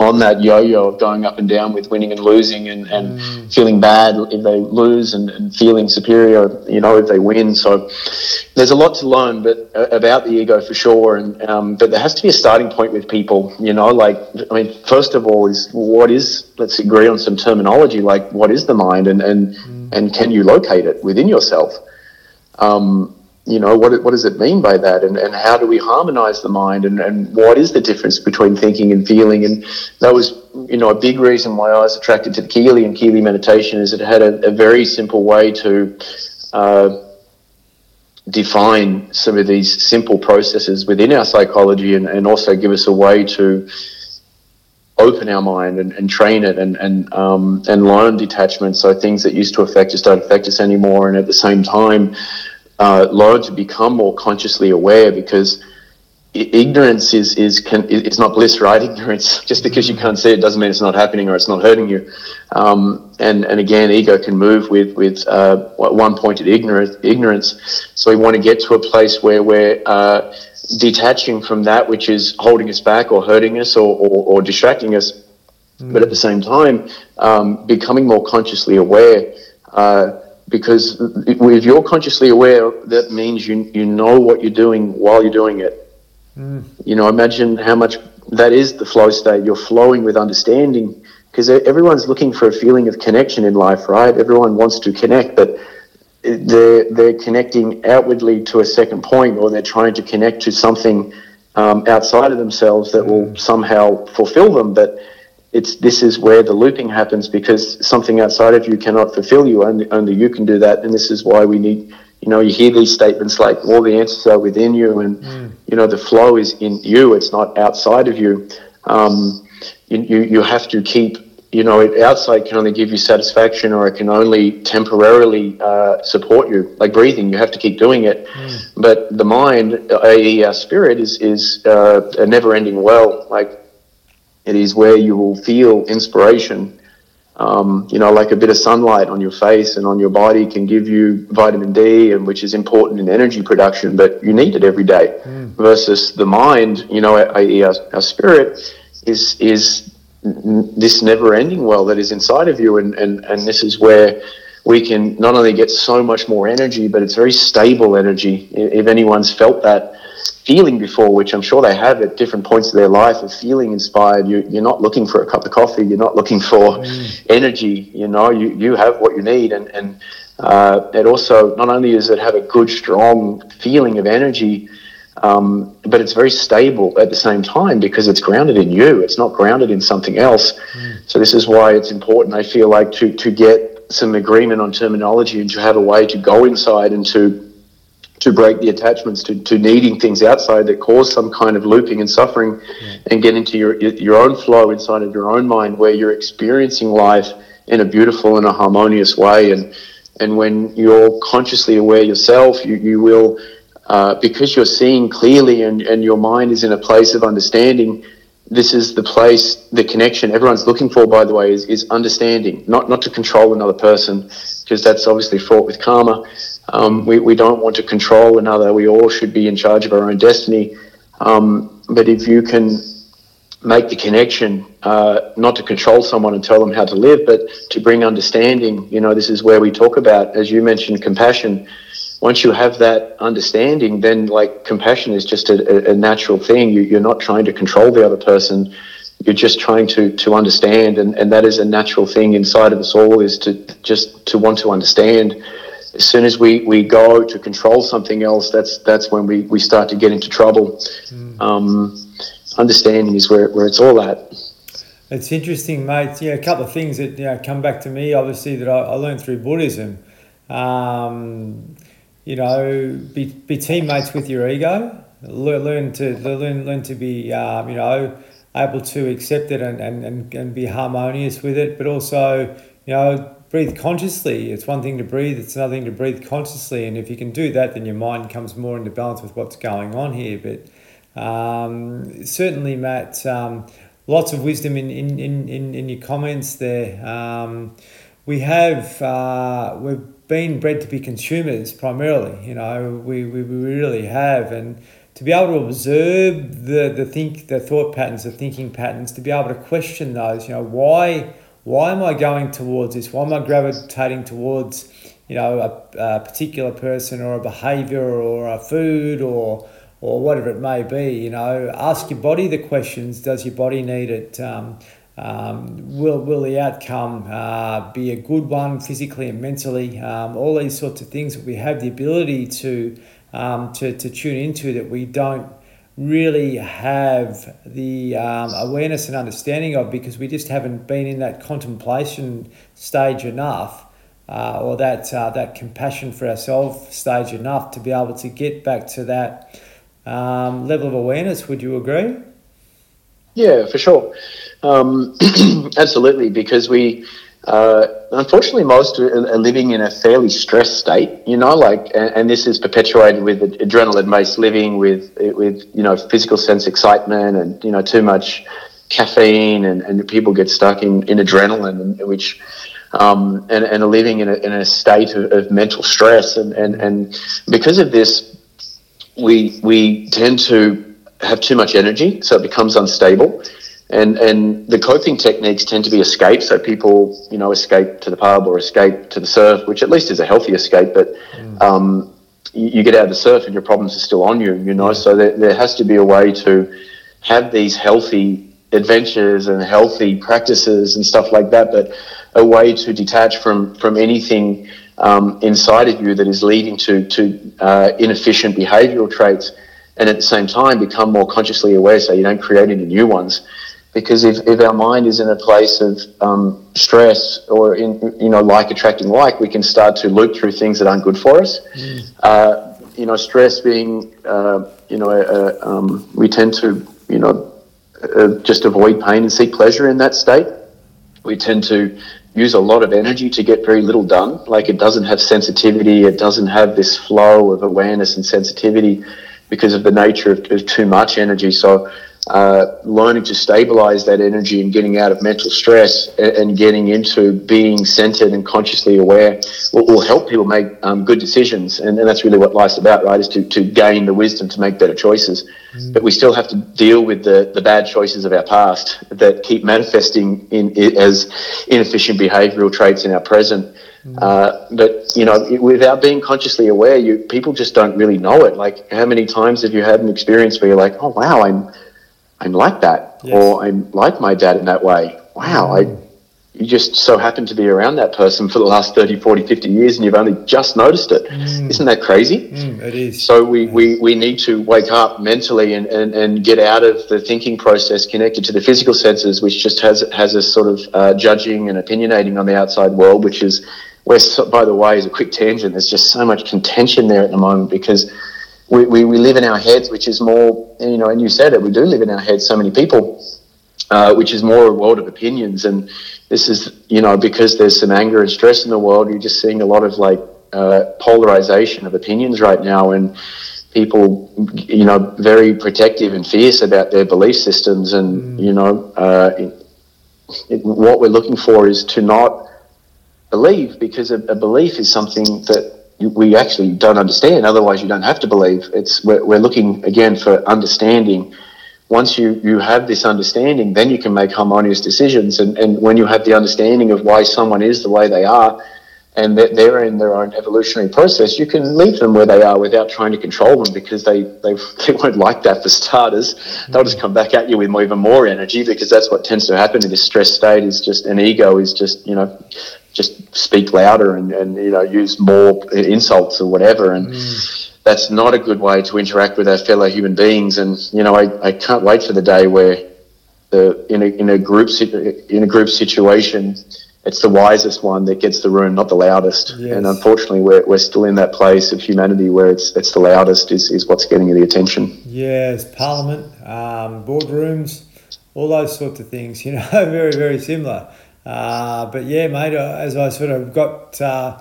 S2: on that yo-yo of going up and down with winning and losing and, and mm. feeling bad if they lose and, and, feeling superior, you know, if they win. So there's a lot to learn but uh, about the ego for sure. And um, But there has to be a starting point with people, you know, like, I mean, first of all is what is, let's agree on some terminology, like what is the mind and, and, mm. and can you locate it within yourself? Um, you know, what, what does it mean by that? And, and how do we harmonize the mind? And, and what is the difference between thinking and feeling? And that was, you know, a big reason why I was attracted to Keely and Keely meditation is it had a, a very simple way to uh, define some of these simple processes within our psychology and, and also give us a way to open our mind and, and train it and and um, and learn detachment. So things that used to affect us don't affect us anymore, and at the same time, uh, learn to become more consciously aware because ignorance is is can is not bliss, right? Ignorance just because you can't see it doesn't mean it's not happening or it's not hurting you. Um, and and again, ego can move with with uh, one pointed ignorance. Ignorance. So we want to get to a place where we're uh, detaching from that which is holding us back or hurting us or or, or distracting us, mm. but at the same time, um, becoming more consciously aware. Uh, because if you're consciously aware, that means you you know what you're doing while you're doing it Mm. You know, imagine how much that is the flow state. You're flowing with understanding because everyone's looking for a feeling of connection in life, right? Everyone wants to connect, but they're they're connecting outwardly to a second point, or they're trying to connect to something um, outside of themselves that will mm. somehow fulfill them. But it's this is where the looping happens because something outside of you cannot fulfill you. Only only you can do that, and this is why we need you know, you hear these statements like all the answers are within you, and mm. you know the flow is in you; it's not outside of you. Um, you, you, you have to keep, you know, outside can only give you satisfaction, or it can only temporarily uh, support you. Like breathing, you have to keep doing it. Mm. But the mind, a, a spirit, is is uh, a never-ending well. Like it is where you will feel inspiration um, you know, like a bit of sunlight on your face and on your body can give you vitamin D, and which is important in energy production, but you need it every day. Mm. Versus the mind, you know, our, our spirit is is this never-ending well that is inside of you, and and and this is where we can not only get so much more energy, but it's very stable energy. If anyone's felt that feeling before, which I'm sure they have at different points of their life of feeling inspired. You, you're not looking for a cup of coffee. You're not looking for mm. energy. You know, you, you have what you need. And, and uh, it also, not only does it have a good, strong feeling of energy, um, but it's very stable at the same time because it's grounded in you. It's not grounded in something else. Mm. So this is why it's important, I feel like, to, to get some agreement on terminology and to have a way to go inside and to to break the attachments to, to needing things outside that cause some kind of looping and suffering yeah. and get into your your own flow inside of your own mind where you're experiencing life in a beautiful and a harmonious way and and when you're consciously aware yourself you, you will uh, because you're seeing clearly and, and your mind is in a place of understanding this is the place the connection everyone's looking for by the way is, is understanding not not to control another person because that's obviously fraught with karma um, we, we don't want to control another. We all should be in charge of our own destiny. Um, but if you can make the connection, uh, not to control someone and tell them how to live, but to bring understanding, you know, this is where we talk about, as you mentioned, compassion. Once you have that understanding, then like compassion is just a, a natural thing. You, you're not trying to control the other person you're just trying to to understand and, and that is a natural thing inside of us all is to just to want to understand as soon as we, we go to control something else, that's that's when we, we start to get into trouble. Mm. Um, understanding is where, where it's all at.
S1: It's interesting, mate. Yeah, a couple of things that you know, come back to me, obviously, that I, I learned through Buddhism. Um, you know, be, be teammates with your ego. Learn, to learn learn to be um, you know able to accept it and, and, and, and be harmonious with it, but also you know breathe consciously. It's one thing to breathe, it's another thing to breathe consciously. And if you can do that, then your mind comes more into balance with what's going on here. But um, certainly, Matt, um, lots of wisdom in, in, in, in your comments there. Um, we have, uh, we've been bred to be consumers primarily, you know, we, we we really have. And to be able to observe the, the think the thought patterns, the thinking patterns, to be able to question those, you know, why why am I going towards this? Why am I gravitating towards, you know, a, a particular person or a behavior or a food or or whatever it may be? You know, ask your body the questions. Does your body need it? Um, um, will will the outcome uh, be a good one physically and mentally? Um, all these sorts of things that we have the ability to um, to, to tune into that we don't really have the um, awareness and understanding of because we just haven't been in that contemplation stage enough uh, or that uh, that compassion for ourselves stage enough to be able to get back to that um, level of awareness. Would you agree?
S2: Yeah, for sure. Um, absolutely, because we uh, unfortunately, most are living in a fairly stressed state. You know, like, and, and this is perpetuated with adrenaline-based living, with with you know physical sense excitement, and you know too much caffeine, and, and people get stuck in, in adrenaline, which um, and, and are living in a, in a state of, of mental stress, and, and and because of this, we we tend to have too much energy, so it becomes unstable and and the coping techniques tend to be escape. So people, you know, escape to the pub or escape to the surf, which at least is a healthy escape. But mm. um, you, you, get out of the surf and your problems are still on you. You know, so there, there has to be a way to have these healthy adventures and healthy practices and stuff like that. But a way to detach from from anything um, inside of you that is leading to to uh, inefficient behavioural traits. And at the same time, become more consciously aware so you don't create any new ones because if, if our mind is in a place of um, stress or in you know like attracting like we can start to loop through things that aren't good for us. Mm. uh, you know stress being uh, you know uh, um, we tend to you know uh, just avoid pain and seek pleasure in that state. We tend to use a lot of energy to get very little done. Like it doesn't have sensitivity. It doesn't have this flow of awareness and sensitivity because of the nature of, of too much energy. So uh, learning to stabilize that energy and getting out of mental stress and, and getting into being centered and consciously aware will, will help people make um, good decisions. And, and, that's really what life's about, right? Is to, to gain the wisdom to make better choices. Mm. But we still have to deal with the, the bad choices of our past that keep manifesting in, in as inefficient behavioral traits in our present. Mm. Uh, but you know, without being consciously aware, you people just don't really know it. Like, how many times have you had an experience where you're like, "Oh wow, I'm I'm like that, yes. or I'm like my dad in that way. Wow, mm. I you just so happen to be around that person for the last 30, 40, 50 years and you've only just noticed it. Mm. not that crazy?
S1: Mm, it is.
S2: So we, we, we need to wake up mentally and, and, and get out of the thinking process connected to the physical senses, which just has, has us sort of uh, judging and opinionating on the outside world, which is where, by the way, is a quick tangent. There's just so much contention there at the moment because – we, we, we live in our heads, which is more, you know, and you said it, we do live in our heads, so many people, uh, which is more a world of opinions. And this is, you know, because there's some anger and stress in the world, you're just seeing a lot of like uh, polarization of opinions right now. And people, you know, very protective and fierce about their belief systems. And, mm. you know, uh, it, it, what we're looking for is to not believe because a, a belief is something that we actually don't understand. Otherwise, you don't have to believe. It's we're, we're looking again for understanding. Once you, you have this understanding, then you can make harmonious decisions. And, and when you have the understanding of why someone is the way they are, and that they're in their own evolutionary process, you can leave them where they are without trying to control them because they, they, they won't like that for starters. They'll just mm. come back at you with even more energy because that's what tends to happen in this stress state is just an ego is just, you know, just speak louder and, and you know use more insults or whatever. And mm. that's not a good way to interact with our fellow human beings. And you know I, I can't wait for the day where the in a, in a group in a group situation it's the wisest one that gets the room not the loudest. Yes. and unfortunately we're, we're still in that place of humanity where it's it's the loudest is, is what's getting the attention.
S1: Yes parliament um, boardrooms all those sorts of things you know very very similar uh, but yeah, mate, uh, as I sort of got uh,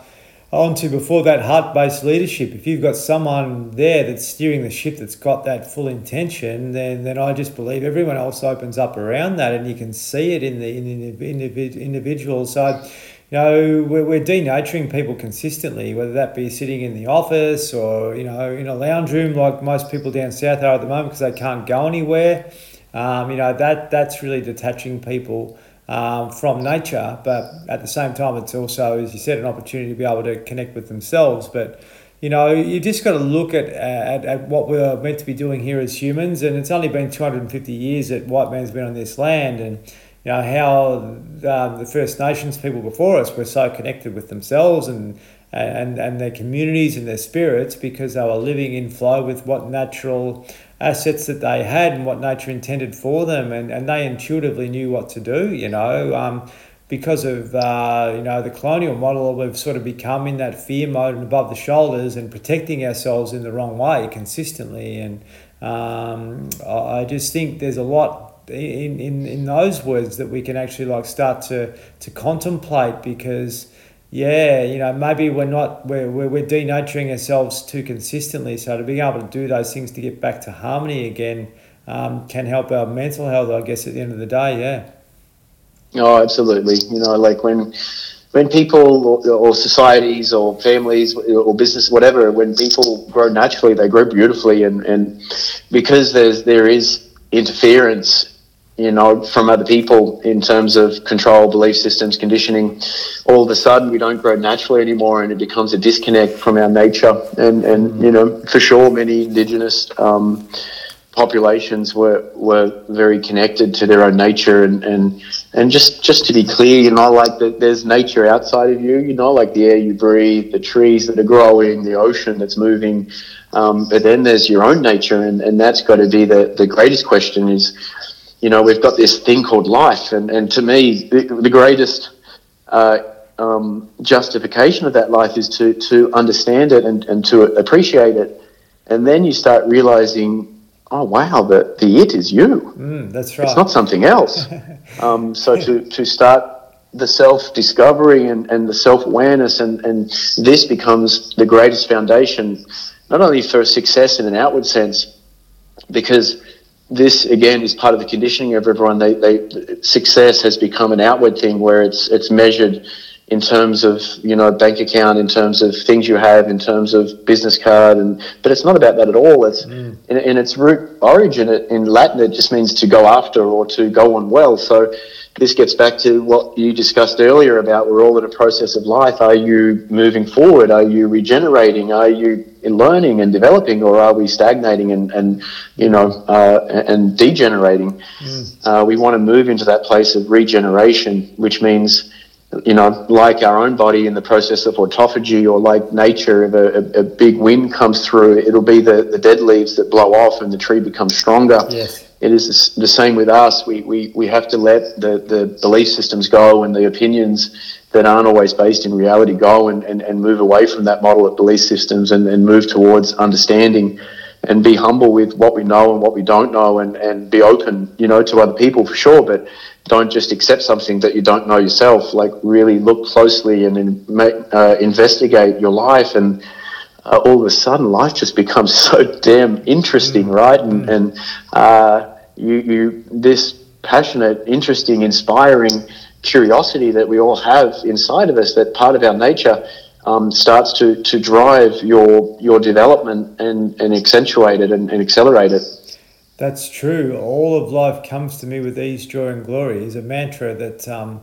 S1: onto before that heart based leadership, if you've got someone there that's steering the ship that's got that full intention, then, then I just believe everyone else opens up around that and you can see it in the, in the individual. So, you know, we're, we're denaturing people consistently, whether that be sitting in the office or, you know, in a lounge room like most people down south are at the moment because they can't go anywhere. Um, you know, that that's really detaching people um, from nature, but at the same time, it's also, as you said, an opportunity to be able to connect with themselves. But you know, you just got to look at, at, at what we're meant to be doing here as humans, and it's only been 250 years that white man's been on this land, and you know how um, the First Nations people before us were so connected with themselves and and, and their communities and their spirits because they were living in flow with what natural assets that they had and what nature intended for them, and, and they intuitively knew what to do, you know. Um, because of uh, you know the colonial model, we've sort of become in that fear mode and above the shoulders and protecting ourselves in the wrong way consistently. And um, I just think there's a lot in, in, in those words that we can actually like start to to contemplate because yeah, you know, maybe we're not, we're, we're, we're denaturing ourselves too consistently. So to be able to do those things to get back to harmony again um, can help our mental health, I guess, at the end of the day. Yeah.
S2: Oh, absolutely. You know, like when, when people or, or societies or families or business, whatever, when people grow naturally, they grow beautifully. And, and because there's, there is interference you know, from other people in terms of control, belief systems, conditioning. All of a sudden, we don't grow naturally anymore, and it becomes a disconnect from our nature. And and you know, for sure, many indigenous um, populations were were very connected to their own nature, and and and just just to be clear, you know, like the, there's nature outside of you, you know, like the air you breathe, the trees that are growing, the ocean that's moving. Um, but then there's your own nature, and, and that's got to be the, the greatest question is, you know, we've got this thing called life. And, and to me, the, the greatest uh, um, justification of that life is to, to understand it and, and to appreciate it. And then you start realizing, oh, wow, the, the it is you.
S1: Mm, that's right.
S2: It's not something else. um, so to, to start the self discovery and, and the self awareness, and, and this becomes the greatest foundation, not only for success in an outward sense, because this again is part of the conditioning of everyone. They, they success has become an outward thing where it's it's measured in terms of you know bank account, in terms of things you have, in terms of business card, and but it's not about that at all. It's mm. in, in, its root origin it, in Latin, it just means to go after or to go on well. So this gets back to what you discussed earlier about we're all in a process of life. Are you moving forward? Are you regenerating? Are you learning and developing, or are we stagnating and, and you know uh, and degenerating? Mm. Uh, we want to move into that place of regeneration, which means you know, like our own body in the process of autophagy, or like nature, if a, a, big wind comes through, it'll be the, the dead leaves that blow off and the tree becomes stronger.
S1: Yes
S2: it is the same with us. We, we, we have to let the, the belief systems go and the opinions that aren't always based in reality go and, and, and move away from that model of belief systems and, and move towards understanding and be humble with what we know and what we don't know and, and be open, you know, to other people for sure. But don't just accept something that you don't know yourself. Like really look closely and in, uh, investigate your life and uh, all of a sudden life just becomes so damn interesting, mm. right? And, mm. and uh, you, you this passionate, interesting, inspiring curiosity that we all have inside of us, that part of our nature, um, starts to, to drive your your development and, and accentuate it and, and accelerate it.
S1: That's true. All of life comes to me with ease, joy, and glory is a mantra that um,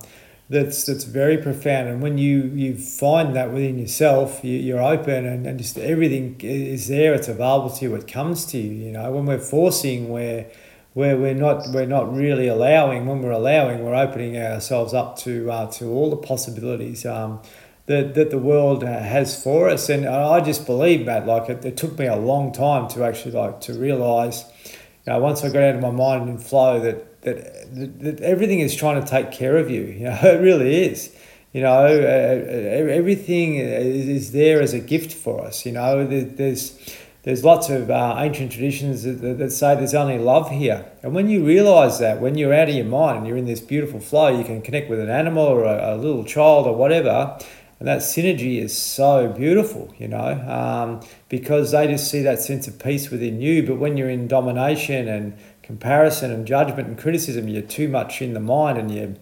S1: that's that's very profound. And when you, you find that within yourself, you, you're open and, and just everything is there. It's available to you. It comes to you. You know, when we're forcing, we're where we're not we're not really allowing when we're allowing we're opening ourselves up to uh, to all the possibilities um, that, that the world has for us and I just believe Matt like it, it took me a long time to actually like to realize you know once I got out of my mind and flow that that, that, everything is trying to take care of you you know it really is you know uh, everything is there as a gift for us you know there's there's lots of uh, ancient traditions that, that, say there's only love here. And when you realize that, when you're out of your mind and you're in this beautiful flow, you can connect with an animal or a, a little child or whatever. And that synergy is so beautiful, you know, um, because they just see that sense of peace within you. But when you're in domination and comparison and judgment and criticism, you're too much in the mind and you're,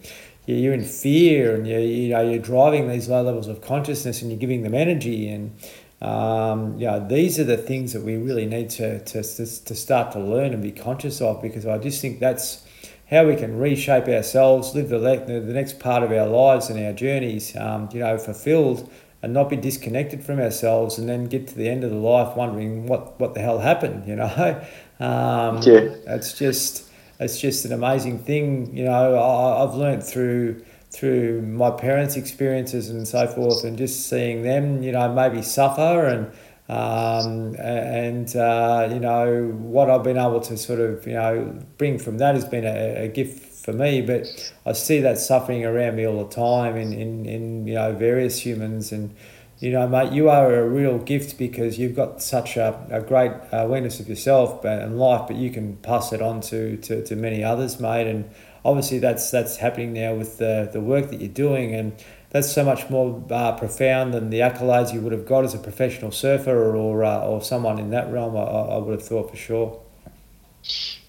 S1: you're in fear and you're, you know, you're driving these low levels of consciousness and you're giving them energy and um, yeah, these are the things that we really need to, to, to start to learn and be conscious of because I just think that's how we can reshape ourselves, live the, the next part of our lives and our journeys, um, you know, fulfilled and not be disconnected from ourselves and then get to the end of the life wondering what, what the hell happened, you know. Um, yeah. It's just, it's just an amazing thing, you know, I, I've learned through through my parents' experiences and so forth, and just seeing them, you know, maybe suffer and um, and uh, you know what I've been able to sort of you know bring from that has been a, a, gift for me. But I see that suffering around me all the time in, in, in you know various humans and you know mate you are a real gift because you've got such a, a great awareness of yourself and life but you can pass it on to, to, to many others mate and obviously that's that's happening now with the, the work that you're doing and that's so much more uh, profound than the accolades you would have got as a professional surfer or uh, or someone in that realm. I, I would have thought for sure.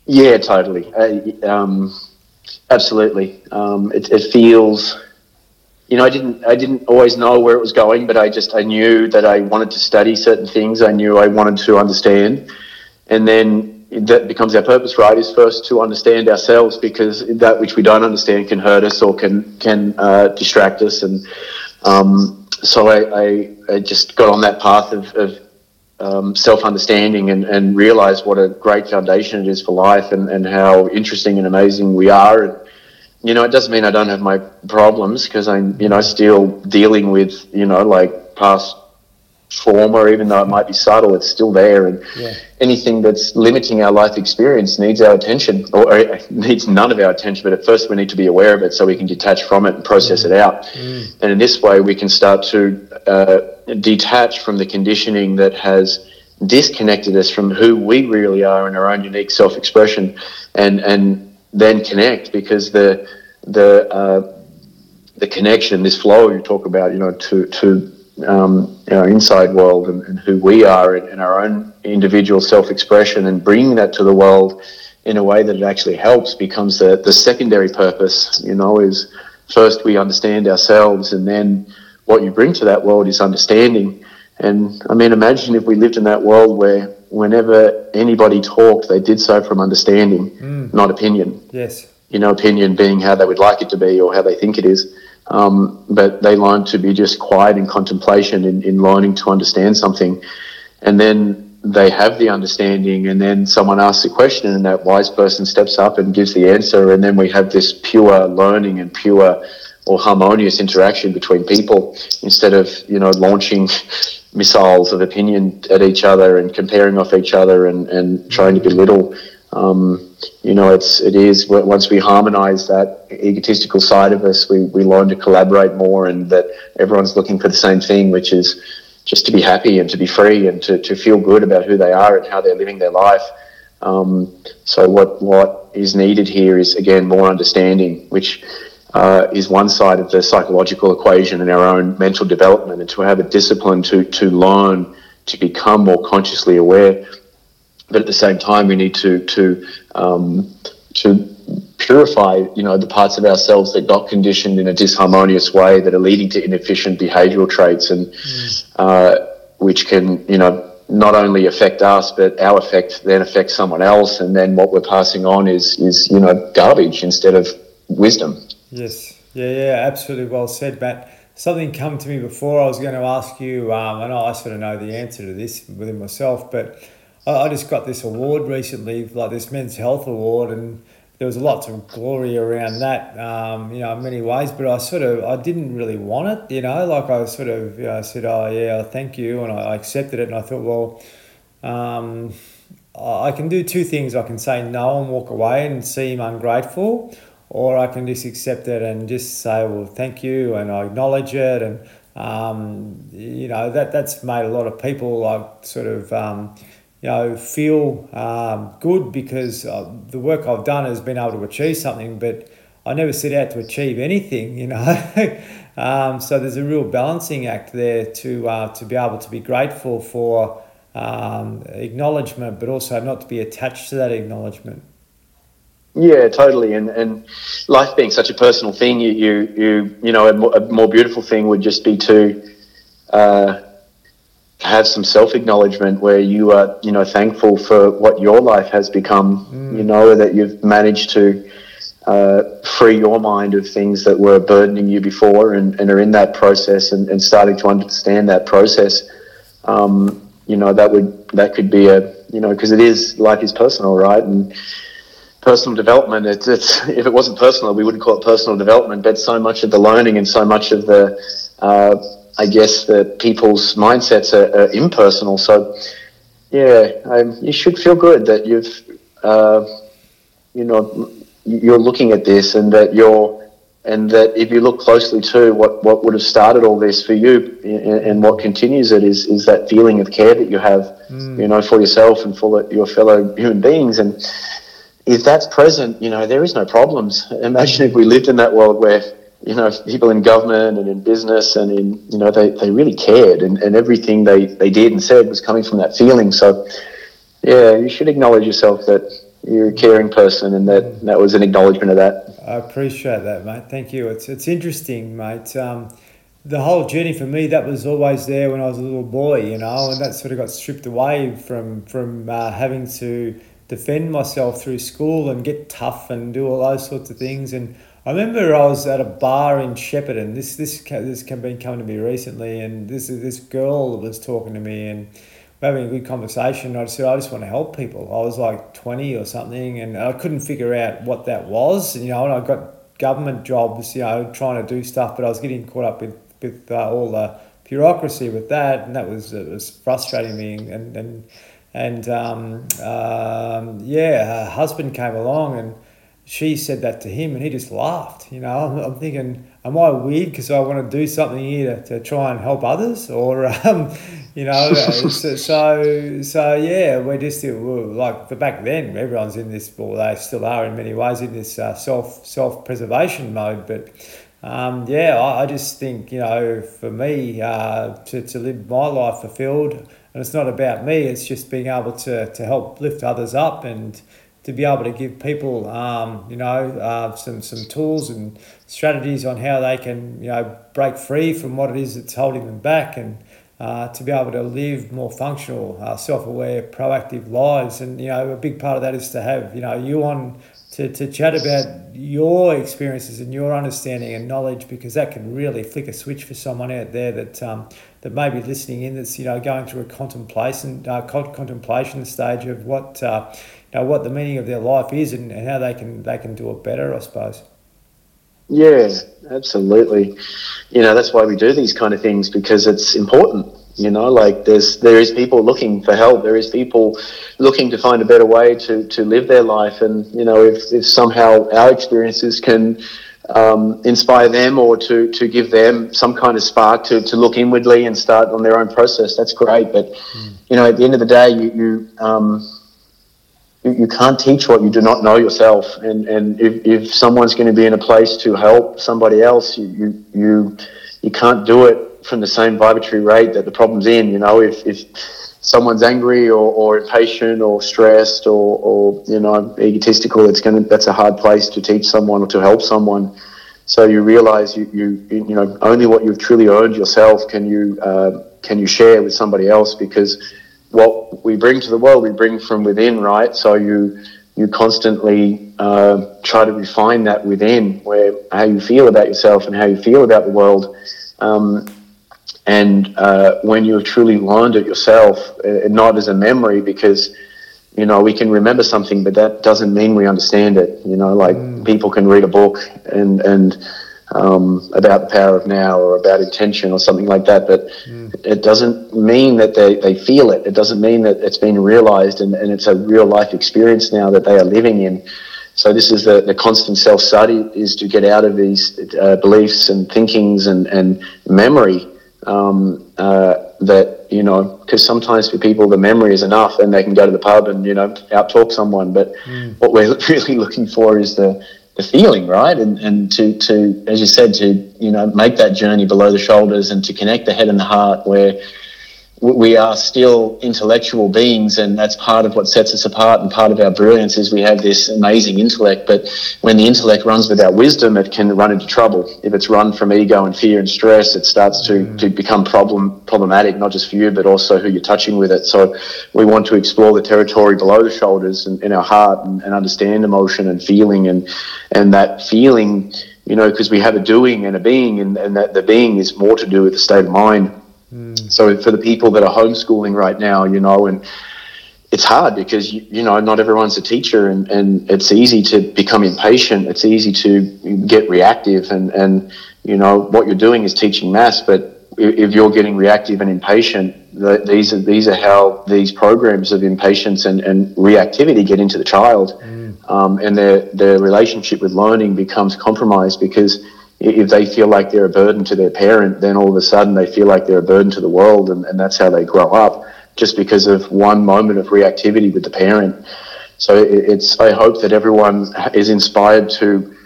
S2: Yeah, totally. Uh, um, absolutely. Um, it, it feels, you know, I didn't I didn't always know where it was going, but I just I knew that I wanted to study certain things. I knew I wanted to understand, and then that becomes our purpose, right? Is first to understand ourselves because that which we don't understand can hurt us or can can uh, distract us. And um, so I, I, I, just got on that path of, of um, self understanding and, and realized what a great foundation it is for life and, and how interesting and amazing we are. And, you know, it doesn't mean I don't have my problems because I'm, you know, still dealing with, you know, like past form or even though it might be subtle, it's still there. And yeah. anything that's limiting our life experience needs our attention or, or, needs none of our attention. But at first, we need to be aware of it so we can detach from it and process mm. it out. Mm. And in this way, we can start to uh, detach from the conditioning that has disconnected us from who we really are in our own unique self expression and, and then connect because the, the, uh, the connection, this flow you talk about, you know, to, to um, our inside world and, and who we are and, and, our own individual self-expression and bringing that to the world in a way that it actually helps becomes the, the secondary purpose you know is first we understand ourselves and then what you bring to that world is understanding. And i mean imagine if we lived in that world where whenever anybody talked they did so from understanding mm. not opinion.
S1: Yes.
S2: You know opinion being how they would like it to be or how they think it is um, but they learn to be just quiet in contemplation, in, in learning to understand something. And then they have the understanding, and then someone asks a question, and that wise person steps up and gives the answer. And then we have this pure learning and pure or harmonious interaction between people instead of, you know, launching missiles of opinion at each other and comparing off each other and, and trying to belittle um, you know, it's it is once we harmonise that egotistical side of us, we we learn to collaborate more, and that everyone's looking for the same thing, which is just to be happy and to be free and to, to feel good about who they are and how they're living their life. Um, so what what is needed here is again more understanding, which uh, is one side of the psychological equation in our own mental development, and to have a discipline to to learn to become more consciously aware but at the same time, we need to to um, to purify, you know, the parts of ourselves that got conditioned in a disharmonious way that are leading to inefficient behavioural traits, and mm. uh, which can, you know, not only affect us, but our effect then affects someone else, and then what we're passing on is is you know garbage instead of wisdom.
S1: Yes, yeah, yeah, absolutely well said, Matt. Something come to me before I was going to ask you, um, and I sort of know the answer to this within myself, but I, I just got this award recently, like this Men's Health Award, and there was lots of glory around that, um, you know, in many ways. But I sort of, I didn't really want it, you know. Like I sort of, you know, said, "Oh yeah, thank you," and I, accepted it. And I thought, well, um, I can do two things. I can say no and walk away and seem ungrateful, or I can just accept it and just say, "Well, thank you," and I acknowledge it. And um, you know, that that's made a lot of people like sort of. Um, you know, feel um, good because uh, the work I've done has been able to achieve something, but I never set out to achieve anything, you know. um, so there's a real balancing act there to uh, to be able to be grateful for um, acknowledgement, but also not to be attached to that acknowledgement.
S2: Yeah, totally. And and life being such a personal thing, you you you, you know, a more, a more beautiful thing would just be to. Uh, have some self acknowledgement where you are, you know, thankful for what your life has become. Mm. You know that you've managed to uh, free your mind of things that were burdening you before, and, and are in that process and, and starting to understand that process. Um, you know that would that could be a you know because it is life is personal, right? And personal development. It's, it's if it wasn't personal, we wouldn't call it personal development. But so much of the learning and so much of the, uh, I guess, the people's mindsets are, are impersonal. So, yeah, um, you should feel good that you've, uh, you know, you're looking at this and that you're. And that if you look closely to what, what would have started all this for you and, and what continues it is, is that feeling of care that you have, mm. you know, for yourself and for your fellow human beings. And if that's present, you know, there is no problems. Imagine if we lived in that world where, you know, people in government and in business and in, you know, they, they really cared and, and everything they, they did and said was coming from that feeling. So, yeah, you should acknowledge yourself that you're a caring person and that that was an acknowledgement of that.
S1: I appreciate that, mate. Thank you. It's, it's interesting, mate. Um, the whole journey for me that was always there when I was a little boy, you know, and that sort of got stripped away from from uh, having to defend myself through school and get tough and do all those sorts of things. And I remember I was at a bar in Shepparton. This this this can been coming to me recently, and this this girl was talking to me and having a good conversation. I said I just want to help people. I was like twenty or something, and I couldn't figure out what that was. You know, and I got government jobs, you know, trying to do stuff, but I was getting caught up with with uh, all the bureaucracy with that, and that was it was frustrating me and and and um, um, yeah, her husband came along and she said that to him, and he just laughed. You know, I'm, I'm thinking, am I weird because I want to do something here to, to try and help others, or um, you know, so, so, so yeah, we're just we're like for back then, everyone's in this, well, they still are in many ways in this uh, self self preservation mode, but. Um, yeah, I, I, just think, you know, for me uh, to, to live my life fulfilled, and it's not about me it's just being able to, to help lift others up and to be able to give people um, you know uh, some some tools and strategies on how they can you know break free from what it is that's holding them back and uh, to be able to live more functional, uh, self-aware, proactive lives, and you know a big part of that is to have you know you on to, to chat about your experiences and your understanding and knowledge because that can really flick a switch for someone out there that um, that may be listening in that's you know going through a contemplation uh, contemplation stage of what uh, know what the meaning of their life is and, and how they can they can do it better I suppose
S2: yeah absolutely you know that's why we do these kind of things because it's important you know like there's there is people looking for help there is people looking to find a better way to to live their life and you know if, if somehow our experiences can um, inspire them or to, to give them some kind of spark to, to look inwardly and start on their own process, that's great. But, mm. you know, at the end of the day, you, you, um, you, you, can't teach what you do not know yourself. And, and if, if someone's going to be in a place to help somebody else, you, you, you, you can't do it from the same vibratory rate that the problem's in. You know, if, if someone's angry or, or impatient or stressed or, or you know egotistical, it's gonna that's a hard place to teach someone or to help someone. So you realize you, you you know only what you've truly earned yourself can you uh, can you share with somebody else because what we bring to the world we bring from within, right? So you you constantly uh, try to refine that within where how you feel about yourself and how you feel about the world. Um, and uh, when you've truly learned it yourself, uh, not as a memory, because you know we can remember something, but that doesn't mean we understand it. You know, like mm. people can read a book and and um, about the power of now or about intention or something like that, but mm. it doesn't mean that they, they feel it. It doesn't mean that it's been realized and, and it's a real life experience now that they are living in. So this is the, the constant self study is to get out of these uh, beliefs and thinkings and, and memory um, uh, that you know because sometimes for people the memory is enough and they can go to the pub and you know out talk someone but mm. what we're really looking for is the the feeling right? And and to to as you said to you know make that journey below the shoulders and to connect the head and the heart where we are still intellectual beings and that's part of what sets us apart and part of our brilliance is we have this amazing intellect. But when the intellect runs without wisdom it can run into trouble. If it's run from ego and fear and stress it starts to, mm. to become problem problematic not just for you but also who you're touching with it. So we want to explore the territory below the shoulders and in our heart and, and understand emotion and feeling and and that feeling you know because we have a doing and a being and, and that the being is more to do with the state of mind Mm. So for the people that are homeschooling right now, you know, and it's hard because you, you know not everyone's a teacher and, and it's easy to become impatient it's easy to get reactive and, and you know what you're doing is teaching maths but if you're getting reactive and impatient these are these are how these programs of impatience and, and reactivity get into the child mm. um, and their their relationship with learning becomes compromised because if they feel like they're a burden to their parent then all of a sudden they feel like they're a burden to the world and, and that's how they grow up just because of one moment of reactivity with the parent. So it's I hope that everyone is inspired to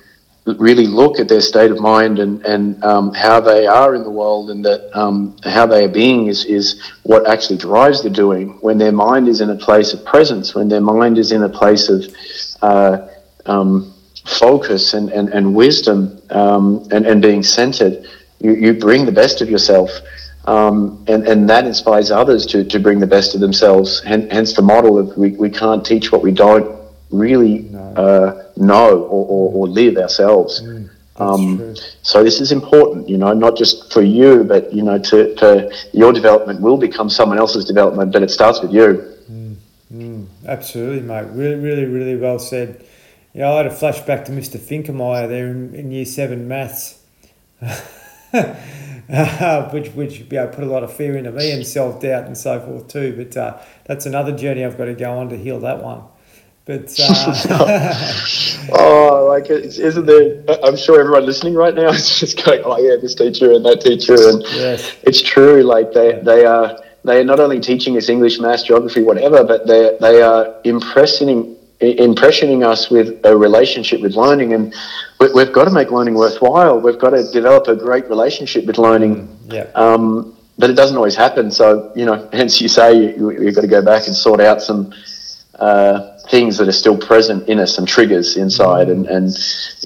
S2: really look at their state of mind and, and um, how they are in the world and that um, how they are being is, is what actually drives the doing. When their mind is in a place of presence, when their mind is in a place of uh, um, focus and, and, and wisdom um, and, and being centered, you, you bring the best of yourself. Um, and, and that inspires others to, to bring the best of themselves. Hence the model of we, we can't teach what we don't really no. uh, know or, or, or, live ourselves. Mm, um, so this is important, you know, not just for you, but you know, to, to, your development will become someone else's development, but it starts with you.
S1: Mm, mm, absolutely, mate. Really, really, really well said. Yeah, I had a flashback to Mr. Finkermeyer there in, in Year Seven maths. which which able put a lot of fear into me and self doubt and so forth too. But uh, that's another journey I've got to go on to heal that one. But uh,
S2: oh, like isn't there? I'm sure everyone listening right now is just going, "Oh yeah, this teacher and that teacher," and yes. it's true. Like they they are they are not only teaching us English, maths, geography, whatever, but they they are impressing impressioning us with a relationship with learning and we've got to make learning worthwhile we've got to develop a great relationship with learning
S1: mm, yeah.
S2: Um, but it doesn't always happen so you know hence you say you, you've got to go back and sort out some uh, things that are still present in us, some triggers inside. And, and,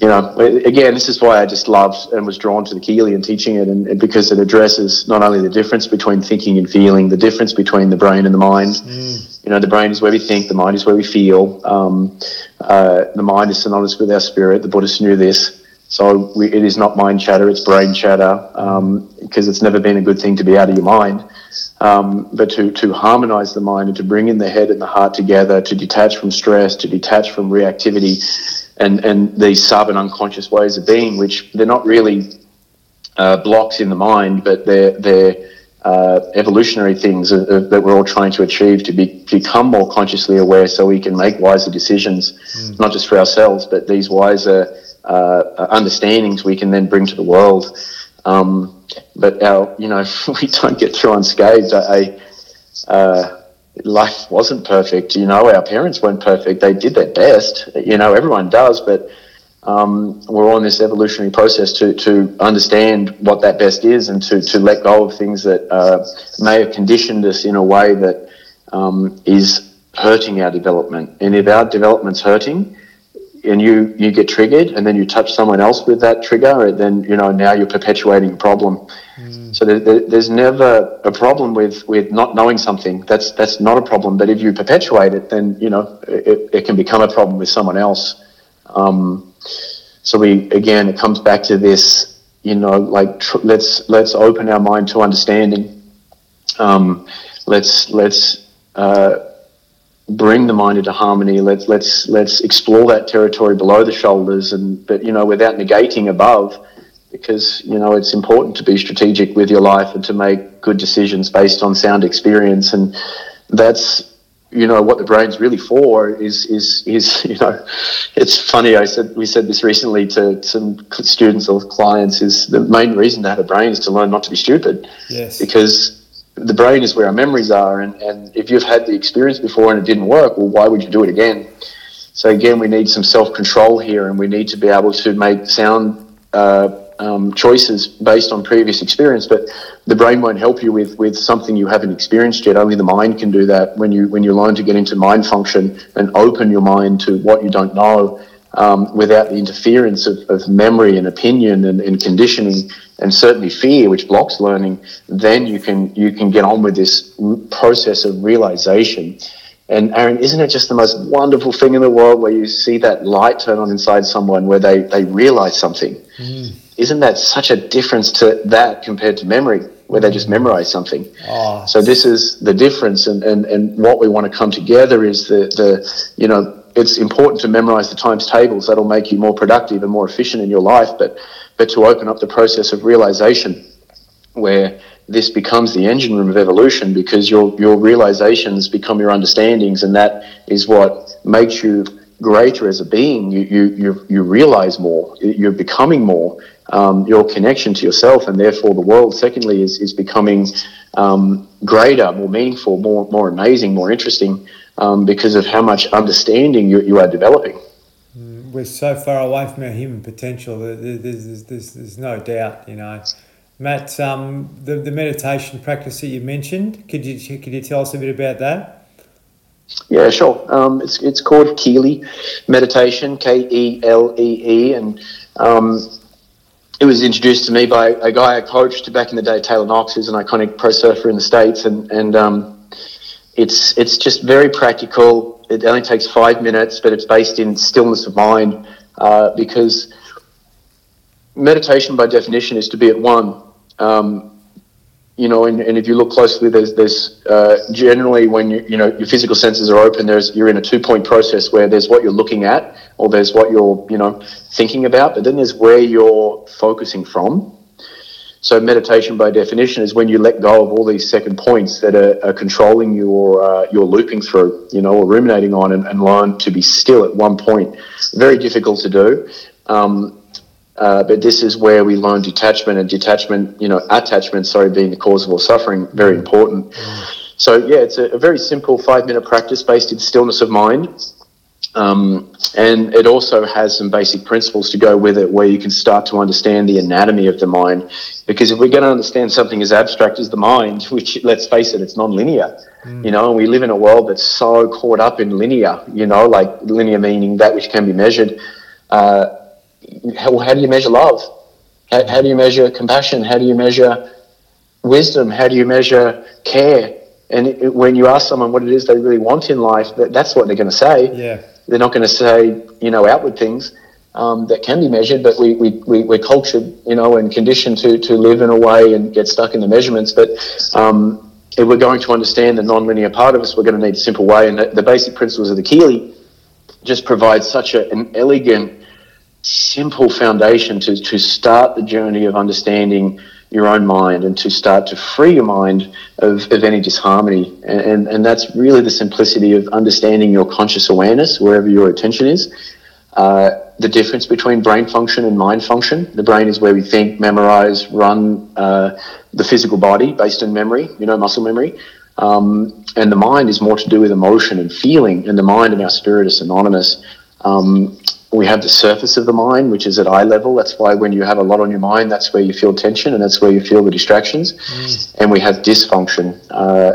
S2: you know, again, this is why I just loved and was drawn to the Kelee and teaching it, and, and, because it addresses not only the difference between thinking and feeling, the difference between the brain and the mind. Mm. You know, the brain is where we think, the mind is where we feel. Um, uh, the mind is synonymous with our spirit. The Buddhists knew this. So we, it is not mind chatter, it's brain chatter, um, because it's never been a good thing to be out of your mind. Um, but to, to harmonize the mind and to bring in the head and the heart together, to detach from stress, to detach from reactivity and, and these sub and unconscious ways of being, which they're not really uh, blocks in the mind, but they're, they're uh, evolutionary things uh, uh, that we're all trying to achieve to be, become more consciously aware so we can make wiser decisions, mm. not just for ourselves, but these wiser uh, understandings we can then bring to the world. Um, but our, you know, we don't get through unscathed. I, uh, life wasn't perfect. You know, our parents weren't perfect. They did their best. You know, everyone does, but um, we're on this evolutionary process to, to understand what that best is and to, to let go of things that uh, may have conditioned us in a way that um, is hurting our development. And if our development's hurting, and you you get triggered and then you touch someone else with that trigger then you know now you're perpetuating a problem mm. so there, there, there's never a problem with with not knowing something that's that's not a problem but if you perpetuate it then you know it, it can become a problem with someone else um, so we again it comes back to this you know like tr- let's let's open our mind to understanding um, let's let's uh, bring the mind into harmony. Let's let's let's explore that territory below the shoulders, and but you know without negating above, because you know it's important to be strategic with your life and to make good decisions based on sound experience, and that's you know what the brain's really for is is is you know it's funny I said we said this recently to some students or clients is the main reason to have a brain is to learn not to be stupid
S1: yes
S2: because the brain is where our memories are. And, and if you've had the experience before and it didn't work, well, why would you do it again? So again, we need some self control here, and we need to be able to make sound uh, um, choices based on previous experience. But the brain won't help you with with something you haven't experienced yet. Only the mind can do that. When you when you learn to get into mind function and open your mind to what you don't know, um, without the interference of, of memory and opinion and, and, conditioning and certainly fear, which blocks learning, then you can you can get on with this process of realization. And Aaron, isn't it just the most wonderful thing in the world where you see that light turn on inside someone where they, they realize something? Mm. Isn't that such a difference to that compared to memory? where they just mm. memorize something.
S1: Oh,
S2: So this is the difference, and, and, and what we want to come together is the, the you know it's important to memorize the times tables. That'll make you more productive and more efficient in your life. But but to open up the process of realization, where this becomes the engine room of evolution, because your your realizations become your understandings, and that is what makes you greater as a being. You you you, you realize more. You're becoming more. Um, your connection to yourself, and therefore the world. Secondly, is is becoming um, greater, more meaningful, more more amazing, more interesting um, because of how much understanding you, you are developing.
S1: we're so far away from our human potential. There- there- There's, there's, there's, there's no doubt, you know. Matt, um, the, the meditation practice that you mentioned, could you could you tell us a bit about that?
S2: Yeah, sure. Um, it's it's called Kelee meditation, K E L E E, and um, it was introduced to me by a guy I coached back in the day, Taylor Knox, who's an iconic pro surfer in the states, and and um, it's it's just very practical. It only takes five minutes, but it's based in stillness of mind uh, because meditation, by definition, is to be at one. Um, you know, and, and if you look closely, there's there's uh, generally when you you know your physical senses are open, there's you're in a two point process where there's what you're looking at, or there's what you're you know thinking about, but then there's where you're focusing from. So meditation, by definition, is when you let go of all these second points that are, are controlling you or uh, you're looping through, you know, or ruminating on, and, and learn to be still at one point. Very difficult to do. Um, uh, but this is where we learn detachment and detachment, you know, attachment, sorry, being the cause of all suffering, very important. So, yeah, it's a, a very simple five minute practice based in stillness of mind. Um, and it also has some basic principles to go with it where you can start to understand the anatomy of the mind. Because if we're going to understand something as abstract as the mind, which, let's face it, it's non-linear, you know, and we live in a world that's so caught up in linear, you know, like linear meaning that which can be measured. Uh, how, how do you measure love? How, how do you measure compassion? How do you measure wisdom? How do you measure care? And it, when you ask someone what it is they really want in life, that, that's what they're going to say.
S1: Yeah.
S2: They're not going to say, you know, outward things um, that can be measured, but we, we, we, we're cultured, you know, and conditioned to, to live in a way and get stuck in the measurements. But um, if we're going to understand the non-linear part of us, we're going to need a simple way. And the, the basic principles of the Kelee just provide such a, an elegant, simple foundation to, to start the journey of understanding your own mind and to start to free your mind of, of any disharmony. And, and, and that's really the simplicity of understanding your conscious awareness, wherever your attention is. Uh, the difference between brain function and mind function. The brain is where we think, memorize, run uh, the physical body based on memory, you know, muscle memory. Um, and the mind is more to do with emotion and feeling. And the mind and our spirit are synonymous. Um, we have the surface of the mind, which is at eye level. That's why when you have a lot on your mind, that's where you feel tension and that's where you feel the distractions. And we have dysfunction. Uh,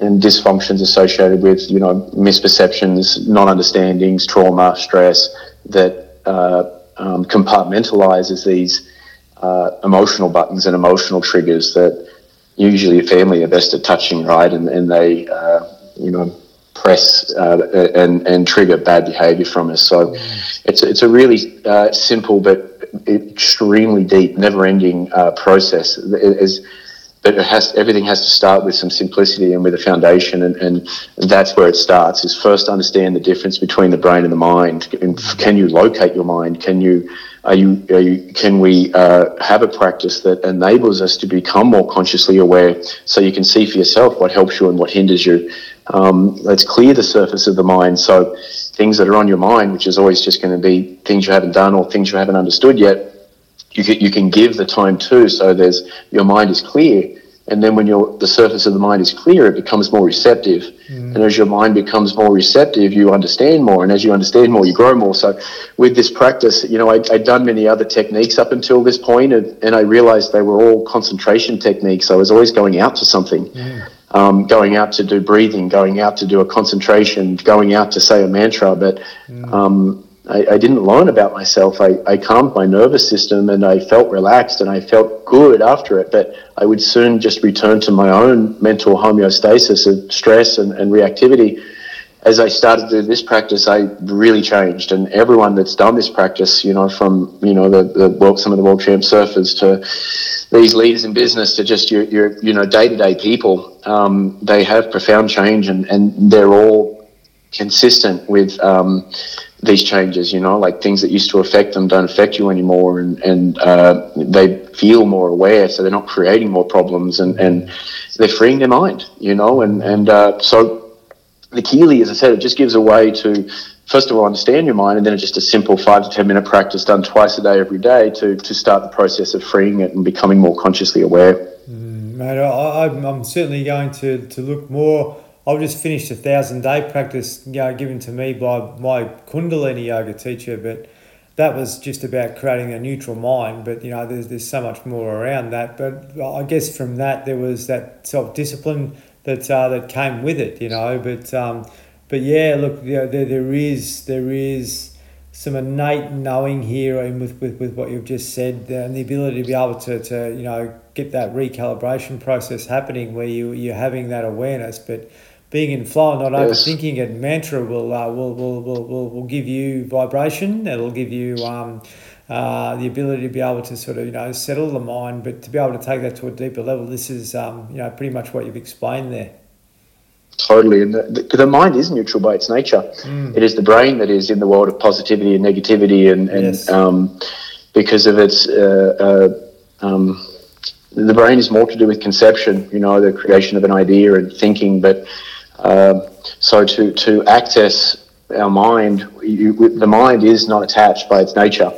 S2: and dysfunctions associated with, you know, misperceptions, non-understandings, trauma, stress that uh, um, compartmentalizes these uh, emotional buttons and emotional triggers that usually a family are best at touching, right? And, and they, uh, you know, press uh, and, and trigger bad behavior from us. So it's, it's a really uh, simple but extremely deep, never ending uh, process. But it has everything has to start with some simplicity and with a foundation and, and that's where it starts is first understand the difference between the brain and the mind can you locate your mind can you are you, are you can we uh, have a practice that enables us to become more consciously aware so you can see for yourself what helps you and what hinders you um, let's clear the surface of the mind so things that are on your mind which is always just going to be things you haven't done or things you haven't understood yet you can, you can give the time to so there's your mind is clear. And then when your the surface of the mind is clear it becomes more receptive. Mm. and as your mind becomes more receptive you understand more. And as you understand more you grow more. So with this practice you know I, i'd done many other techniques up until this point and, and i realized they were all concentration techniques. I was always going out to something. Mm. Um, going out to do breathing going out to do a concentration going out to say a mantra but mm. um, I, I, didn't learn about myself. I, I calmed my nervous system and I felt relaxed and I felt good after it. But I would soon just return to my own mental homeostasis of stress and, and reactivity. As I started to do this practice, I really changed. And everyone that's done this practice, you know, from you know the, the world, some of the world champ surfers to these leaders in business to just your, your you know day to day people, um, they have profound change, and and they're all consistent with. Um, these changes, you know, like things that used to affect them don't affect you anymore, and and uh, they feel more aware, so they're not creating more problems, and and they're freeing their mind, you know, and and uh, so the Kelee, as I said, it just gives a way to, first of all, understand your mind, and then it's just a simple five to 10 minute practice done twice a day, every day, to, to start the process of freeing it and becoming more consciously aware.
S1: Mm, mate, I, am certainly going to, to look more. I've just finished a thousand day practice you know, given to me by my Kundalini yoga teacher, but that was just about creating a neutral mind. But you know, there's, there's so much more around that. But I guess from that, there was that self discipline that uh, that came with it, you know. But um, but yeah, look, you know, there there is there is some innate knowing here, and with, with, with what you've just said, and the ability to be able to, to you know get that recalibration process happening where you you're having that awareness, but being in flow, and not yes. overthinking it. Mantra will, uh, will, will, will, will, will give you vibration. It'll give you um, uh, the ability to be able to sort of you know settle the mind, but to be able to take that to a deeper level, this is um, you know pretty much what you've explained there.
S2: Totally, and the, the, the mind is neutral by its nature. Mm. It is the brain that is in the world of positivity and negativity, and, and yes. um, because of its uh, uh, um, the brain is more to do with conception, you know, the creation of an idea and thinking. But uh, so to to access our mind, you, the mind is not attached by its nature.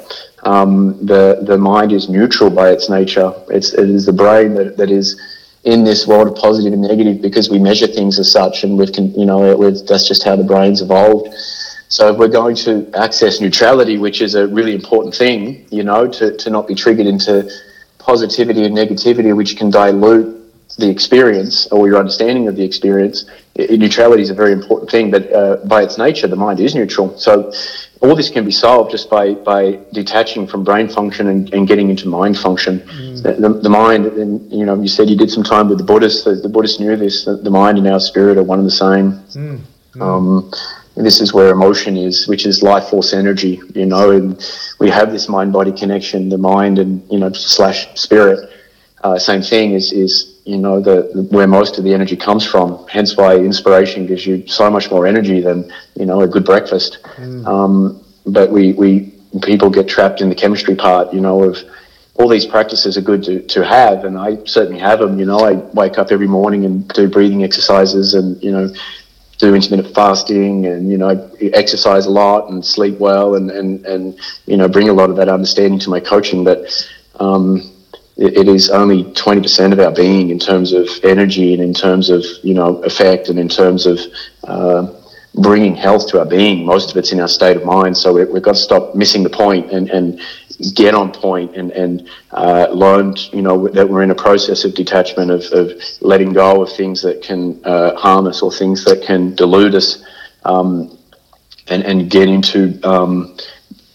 S2: Um, the the mind is neutral by its nature. It's it is the brain that, that is in this world of positive and negative because we measure things as such, and we've you know that's just how the brain's evolved. So if we're going to access neutrality, which is a really important thing, you know, to, to not be triggered into positivity and negativity, which can dilute the experience or your understanding of the experience, neutrality is a very important thing. But uh, by its nature, the mind is neutral. So all this can be solved just by, by detaching from brain function and, and getting into mind function. Mm. The, the, the, mind, and you know, you said you did some time with the Buddhists. The, the Buddhists knew this. The, the, mind and our spirit are one and the same. Mm. Mm. Um, this is where emotion is, which is life force energy. You know, and we have this mind body connection. The mind and you know slash spirit. Uh, same thing is is you know the, where most of the energy comes from. Hence why inspiration gives you so much more energy than you know a good breakfast. Mm. Um, but we we people get trapped in the chemistry part. You know of all these practices are good to, to have, and I certainly have them. You know, I wake up every morning and do breathing exercises, and you know, do intermittent fasting, and you know, exercise a lot and sleep well, and and and you know, bring a lot of that understanding to my coaching. But um, it, it is only 20% of our being in terms of energy and in terms of, you know, effect and in terms of uh, bringing health to our being. Most of it's in our state of mind. So we, have got to stop missing the point and, and get on point and, and uh, learn, you know, that we're in a process of detachment, of, of letting go of things that can uh, harm us or things that can delude us. Um, and, and get into um,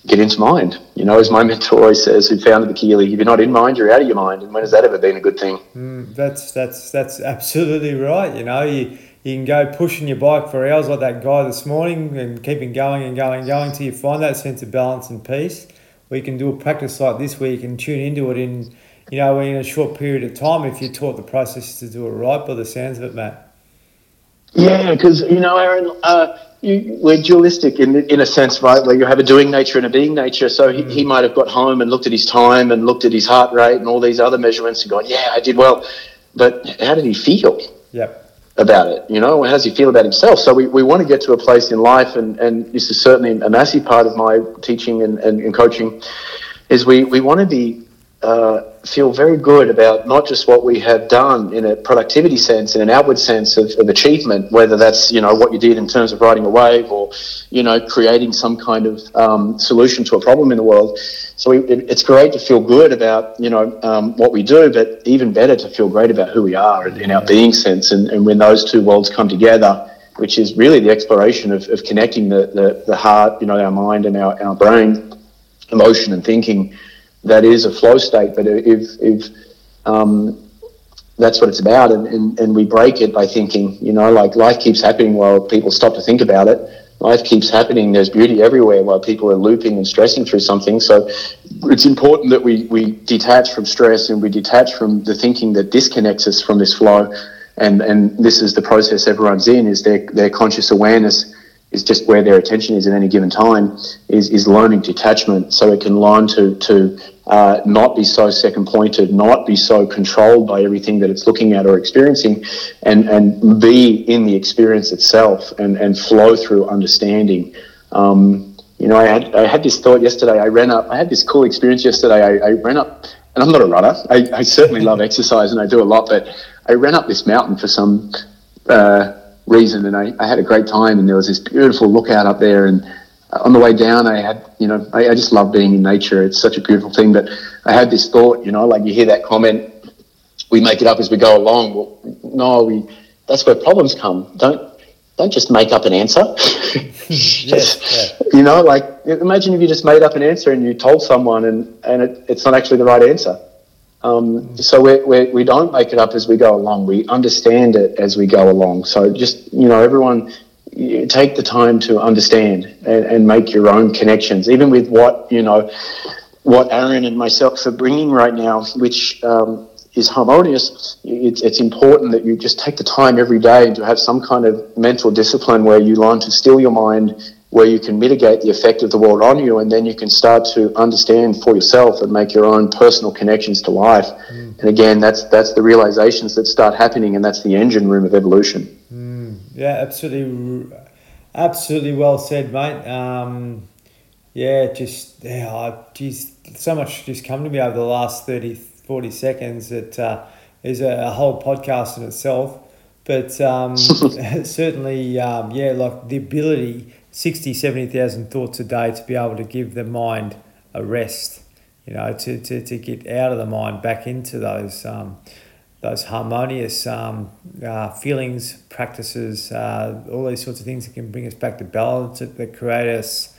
S2: get into mind. You know, as my mentor always says, who founded the Kelee, if you're not in mind, you're out of your mind. And when has that ever been a good thing?
S1: Mm, that's that's that's absolutely right. You know, you you can go pushing your bike for hours like that guy this morning and keeping going and going and going till you find that sense of balance and peace. Or you can do a practice like this where you can tune into it in, you know, in a short period of time if you're taught the process to do it right by the sounds of it, Matt.
S2: Yeah, because, you know, Aaron, uh, you, we're dualistic in in a sense, right? Where you have a doing nature and a being nature. So he, he might have got home and looked at his time and looked at his heart rate and all these other measurements and gone, yeah, I did well. But how did he feel?
S1: Yep.
S2: About it, you know, how does he feel about himself? So we, we want to get to a place in life, and, and this is certainly a massive part of my teaching and, and, and coaching, is we, we want to be uh, feel very good about not just what we have done in a productivity sense, in an outward sense of, of, achievement, whether that's you know what you did in terms of riding a wave or you know creating some kind of um, solution to a problem in the world. So we, it, it's great to feel good about you know um, what we do, but even better to feel great about who we are in, in our being sense. And, and when those two worlds come together, which is really the exploration of, of connecting the, the, the heart, you know, our mind and our, our brain, emotion and thinking that is a flow state. But if if um, that's what it's about. And, and, and we break it by thinking, you know, like life keeps happening while people stop to think about it. Life keeps happening. There's beauty everywhere while people are looping and stressing through something. So it's important that we, we detach from stress and we detach from the thinking that disconnects us from this flow. And, and this is the process everyone's in is their, their conscious awareness is just where their attention is at any given time is, is learning detachment so it can learn to, to uh, not be so second pointed, not be so controlled by everything that it's looking at or experiencing, and, and be in the experience itself and, and flow through understanding. Um, you know, I had, I had this thought yesterday. I ran up, I had this cool experience yesterday. I, I ran up, and I'm not a runner. I, I certainly love exercise and I do a lot, but I ran up this mountain for some. Uh, reason. And I, I had a great time, and there was this beautiful lookout up there. And uh, on the way down, I had, you know, I, I just love being in nature. It's such a beautiful thing. But I had this thought, you know, like you hear that comment, we make it up as we go along. Well, no, we. That's where problems come. Don't don't just make up an answer. yes, yeah. You know, like imagine if you just made up an answer and you told someone and, and it, it's not actually the right answer. Um, so we, we, we don't make it up as we go along. We understand it as we go along. So just, you know, everyone take the time to understand and, and make your own connections, even with what, you know, what Aaron and myself are bringing right now, which um, is harmonious. It's, it's important that you just take the time every day to have some kind of mental discipline where you learn to still your mind where you can mitigate the effect of the world on you, and then you can start to understand for yourself and make your own personal connections to life. Mm. And again, that's that's the realizations that start happening, and that's the engine room of evolution.
S1: Mm. Yeah, absolutely, absolutely well said, mate. Um, yeah, just yeah, geez, so much just come to me over the last 30, 40 seconds. That uh, is a, a whole podcast in itself. But um, certainly, um, yeah, like the ability 60, 70,000 thoughts a day to be able to give the mind a rest, you know, to, to, to get out of the mind back into those um, those harmonious um, uh, feelings, practices, uh, all these sorts of things that can bring us back to balance, that, create us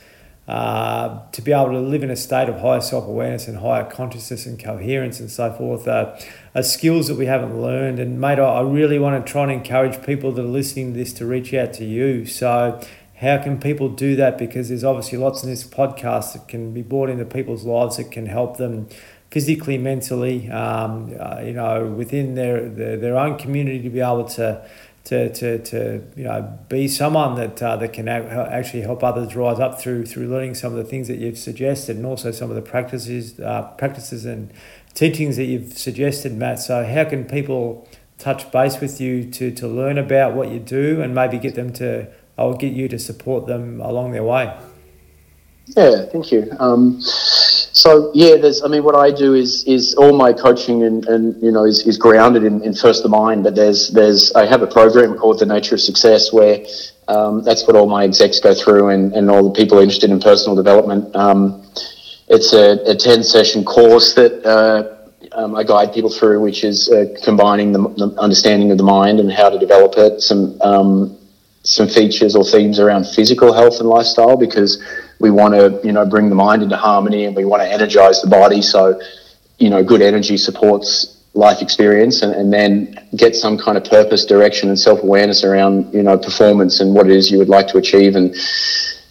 S1: uh, to be able to live in a state of higher self awareness and higher consciousness and coherence and so forth uh, are skills that we haven't learned. And, mate, I, I really want to try and encourage people that are listening to this to reach out to you. So, how can people do that? Because there's obviously lots in this podcast that can be brought into people's lives that can help them physically, mentally, um, uh, you know, within their, their, their own community to be able to to, to, to you know be someone that uh, that can actually help others rise up through through learning some of the things that you've suggested and also some of the practices uh, practices and teachings that you've suggested, Matt. So how can people touch base with you to to learn about what you do and maybe get them to I'll get you to support them along their way.
S2: Yeah, thank you. Um, so yeah, there's. I mean, what I do is is all my coaching and, and you know is, is grounded in, in first the mind. But there's there's I have a program called the Nature of Success where um, that's what all my execs go through and, and all the people interested in personal development. Um, it's a, a ten session course that. Uh, um, I guide people through, which is uh, combining the, the, understanding of the mind and how to develop it, some um, some features or themes around physical health and lifestyle because we want to you know bring the mind into harmony and we want to energize the body. So you know good energy supports life experience and, and then get some kind of purpose direction and self-awareness around you know performance and what it is you would like to achieve. And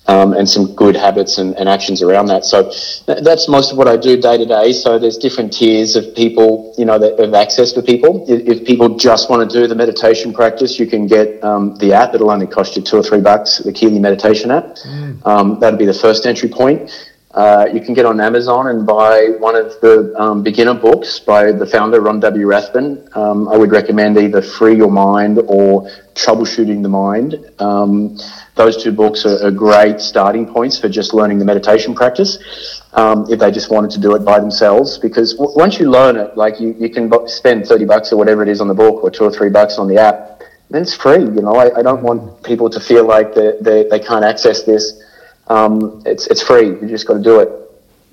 S2: um, and some good habits and, and, actions around that. So that's most of what I do day to day. So there's different tiers of people, you know, that have access for people. If, if people just want to do the meditation practice, you can get um, the app. It'll only cost you two or three bucks, the Kelee Meditation app. Mm. Um, that'll be the first entry point. Uh, you can get on Amazon and buy one of the um, beginner books by the founder, Ron W. Rathbun. Um, I would recommend either Free Your Mind or Troubleshooting the Mind. Um, those two books are, are, great starting points for just learning the meditation practice um, if they just wanted to do it by themselves. Because w- once you learn it, like you, you can spend 30 bucks or whatever it is on the book or two or three bucks on the app, then it's free. You know, I, I don't want people to feel like they, they, they can't access this. Um, it's, it's free. You just got to do it.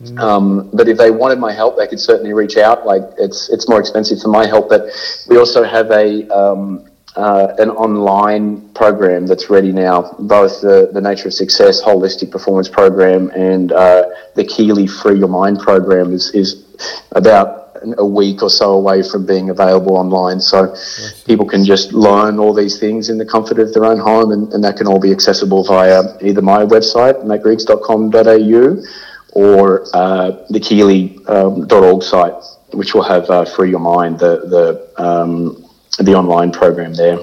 S2: Mm. Um, but if they wanted my help, they could certainly reach out. Like it's it's more expensive for my help, but we also have a um, uh, an online program that's ready now, both the, the Nature of Success Holistic Performance Program and uh, the Kelee Free Your Mind program is, is about a week or so away from being available online. So awesome. people can just learn all these things in the comfort of their own home, and, and that can all be accessible via either my website, mattgriggs.com.au, or uh, the Kelee.org um, site, which will have uh, Free Your Mind, the, the, um, the online program there.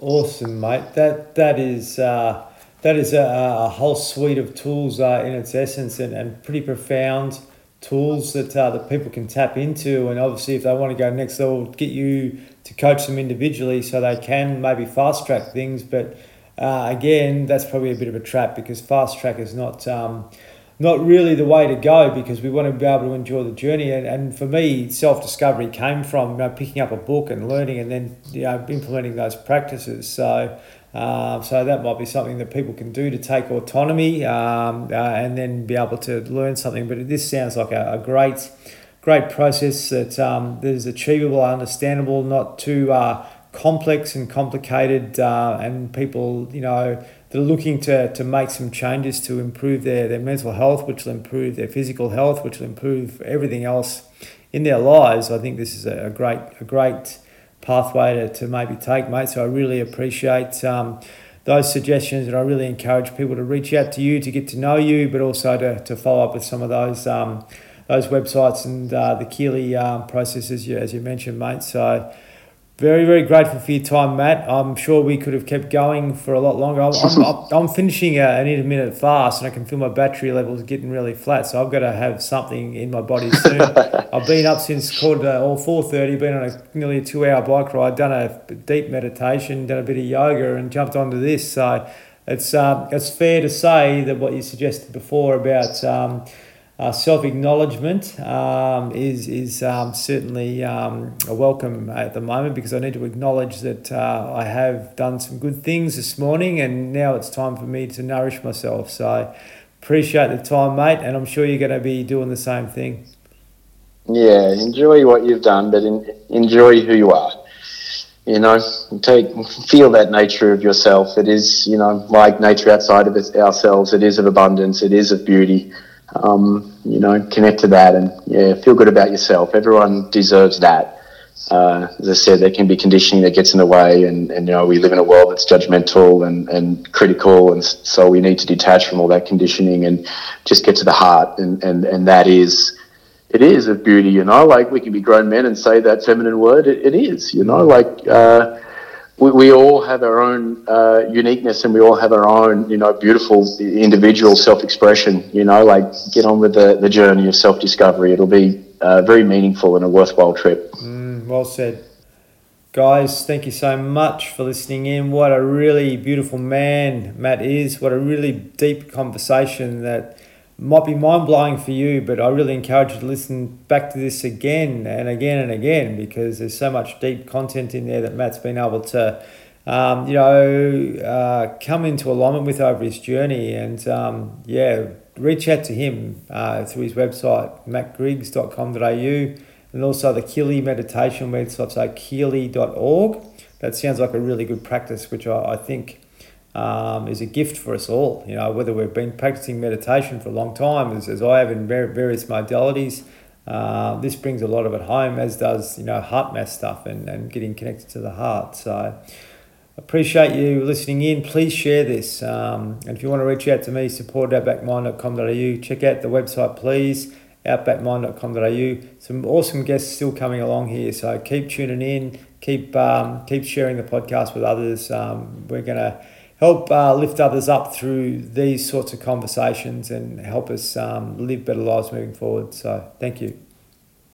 S1: Awesome, mate. That, that is. Uh that is a, a whole suite of tools uh, in its essence and, and pretty profound tools that uh, that people can tap into and obviously if they want to go next level get you to coach them individually so they can maybe fast track things but uh, again that's probably a bit of a trap because fast track is not um, not really the way to go because we want to be able to enjoy the journey and, and for me self-discovery came from you know, picking up a book and learning and then you know implementing those practices. So uh, so that might be something that people can do to take autonomy um, uh, and then be able to learn something. But this sounds like a, a great, great process that um, that is achievable, understandable, not too uh, complex and complicated, uh, and people, you know, that are looking to, to make some changes to improve their, their mental health, which will improve their physical health, which will improve everything else in their lives. I think this is a great, a great pathway to, to maybe take, mate. So I really appreciate um, those suggestions, and I really encourage people to reach out to you to get to know you, but also to, to follow up with some of those um, those websites and uh, the Kelee um, processes, as you mentioned, mate. So very, very grateful for your time, Matt. I'm sure we could have kept going for a lot longer. I'm, I'm, I'm finishing an intermittent fast and I can feel my battery levels getting really flat. So I've got to have something in my body soon. I've been up since quarter or 4.30, been on a nearly a two hour bike ride, done a deep meditation, done a bit of yoga and jumped onto this. So it's, uh, it's fair to say that what you suggested before about um, uh, self acknowledgement um, is is um, certainly um, a welcome at the moment because I need to acknowledge that uh, I have done some good things this morning and now it's time for me to nourish myself. So appreciate the time, mate, and I'm sure you're going to be doing the same thing.
S2: Yeah, enjoy what you've done, but in, enjoy who you are. You know, take feel that nature of yourself. It is, you know, like nature outside of ourselves. It is of abundance. It is of beauty um, you know, connect to that and yeah, feel good about yourself. Everyone deserves that. Uh, as I said, there can be conditioning that gets in the way, and, and you know we live in a world that's judgmental and, and critical, and so we need to detach from all that conditioning and just get to the heart, and, and, and that is, it is of beauty, you know. Like we can be grown men and say that feminine word, it, it is, you know. Like uh, we, we all have our own uh, uniqueness and we all have our own, you know, beautiful individual self-expression, you know, like get on with the, the journey of self-discovery. It'll be uh, very meaningful and a worthwhile trip.
S1: Mm, well said. Guys, thank you so much for listening in. What a really beautiful man Matt is. What a really deep conversation that might be mind blowing for you, but I really encourage you to listen back to this again and again and again because there's so much deep content in there that Matt's been able to, um, you know, uh, come into alignment with over his journey. And um, yeah, reach out to him uh, through his website, mattgriggs.com.au, and also the Kelee meditation website, so kelee.org. That sounds like a really good practice, which I, I think um, is a gift for us all. You know, whether we've been practicing meditation for a long time, as, as I have in various modalities, uh, this brings a lot of it home, as does you know HeartMath stuff and, and getting connected to the heart. So appreciate you listening in. Please share this. Um, and if you want to reach out to me, support outbackmind.com.au. Check out the website, please, outbackmind.com.au. Some awesome guests still coming along here. So keep tuning in. Keep um, keep sharing the podcast with others. Um, we're gonna help uh, lift others up through these sorts of conversations and help us um, live better lives moving forward. So, thank you.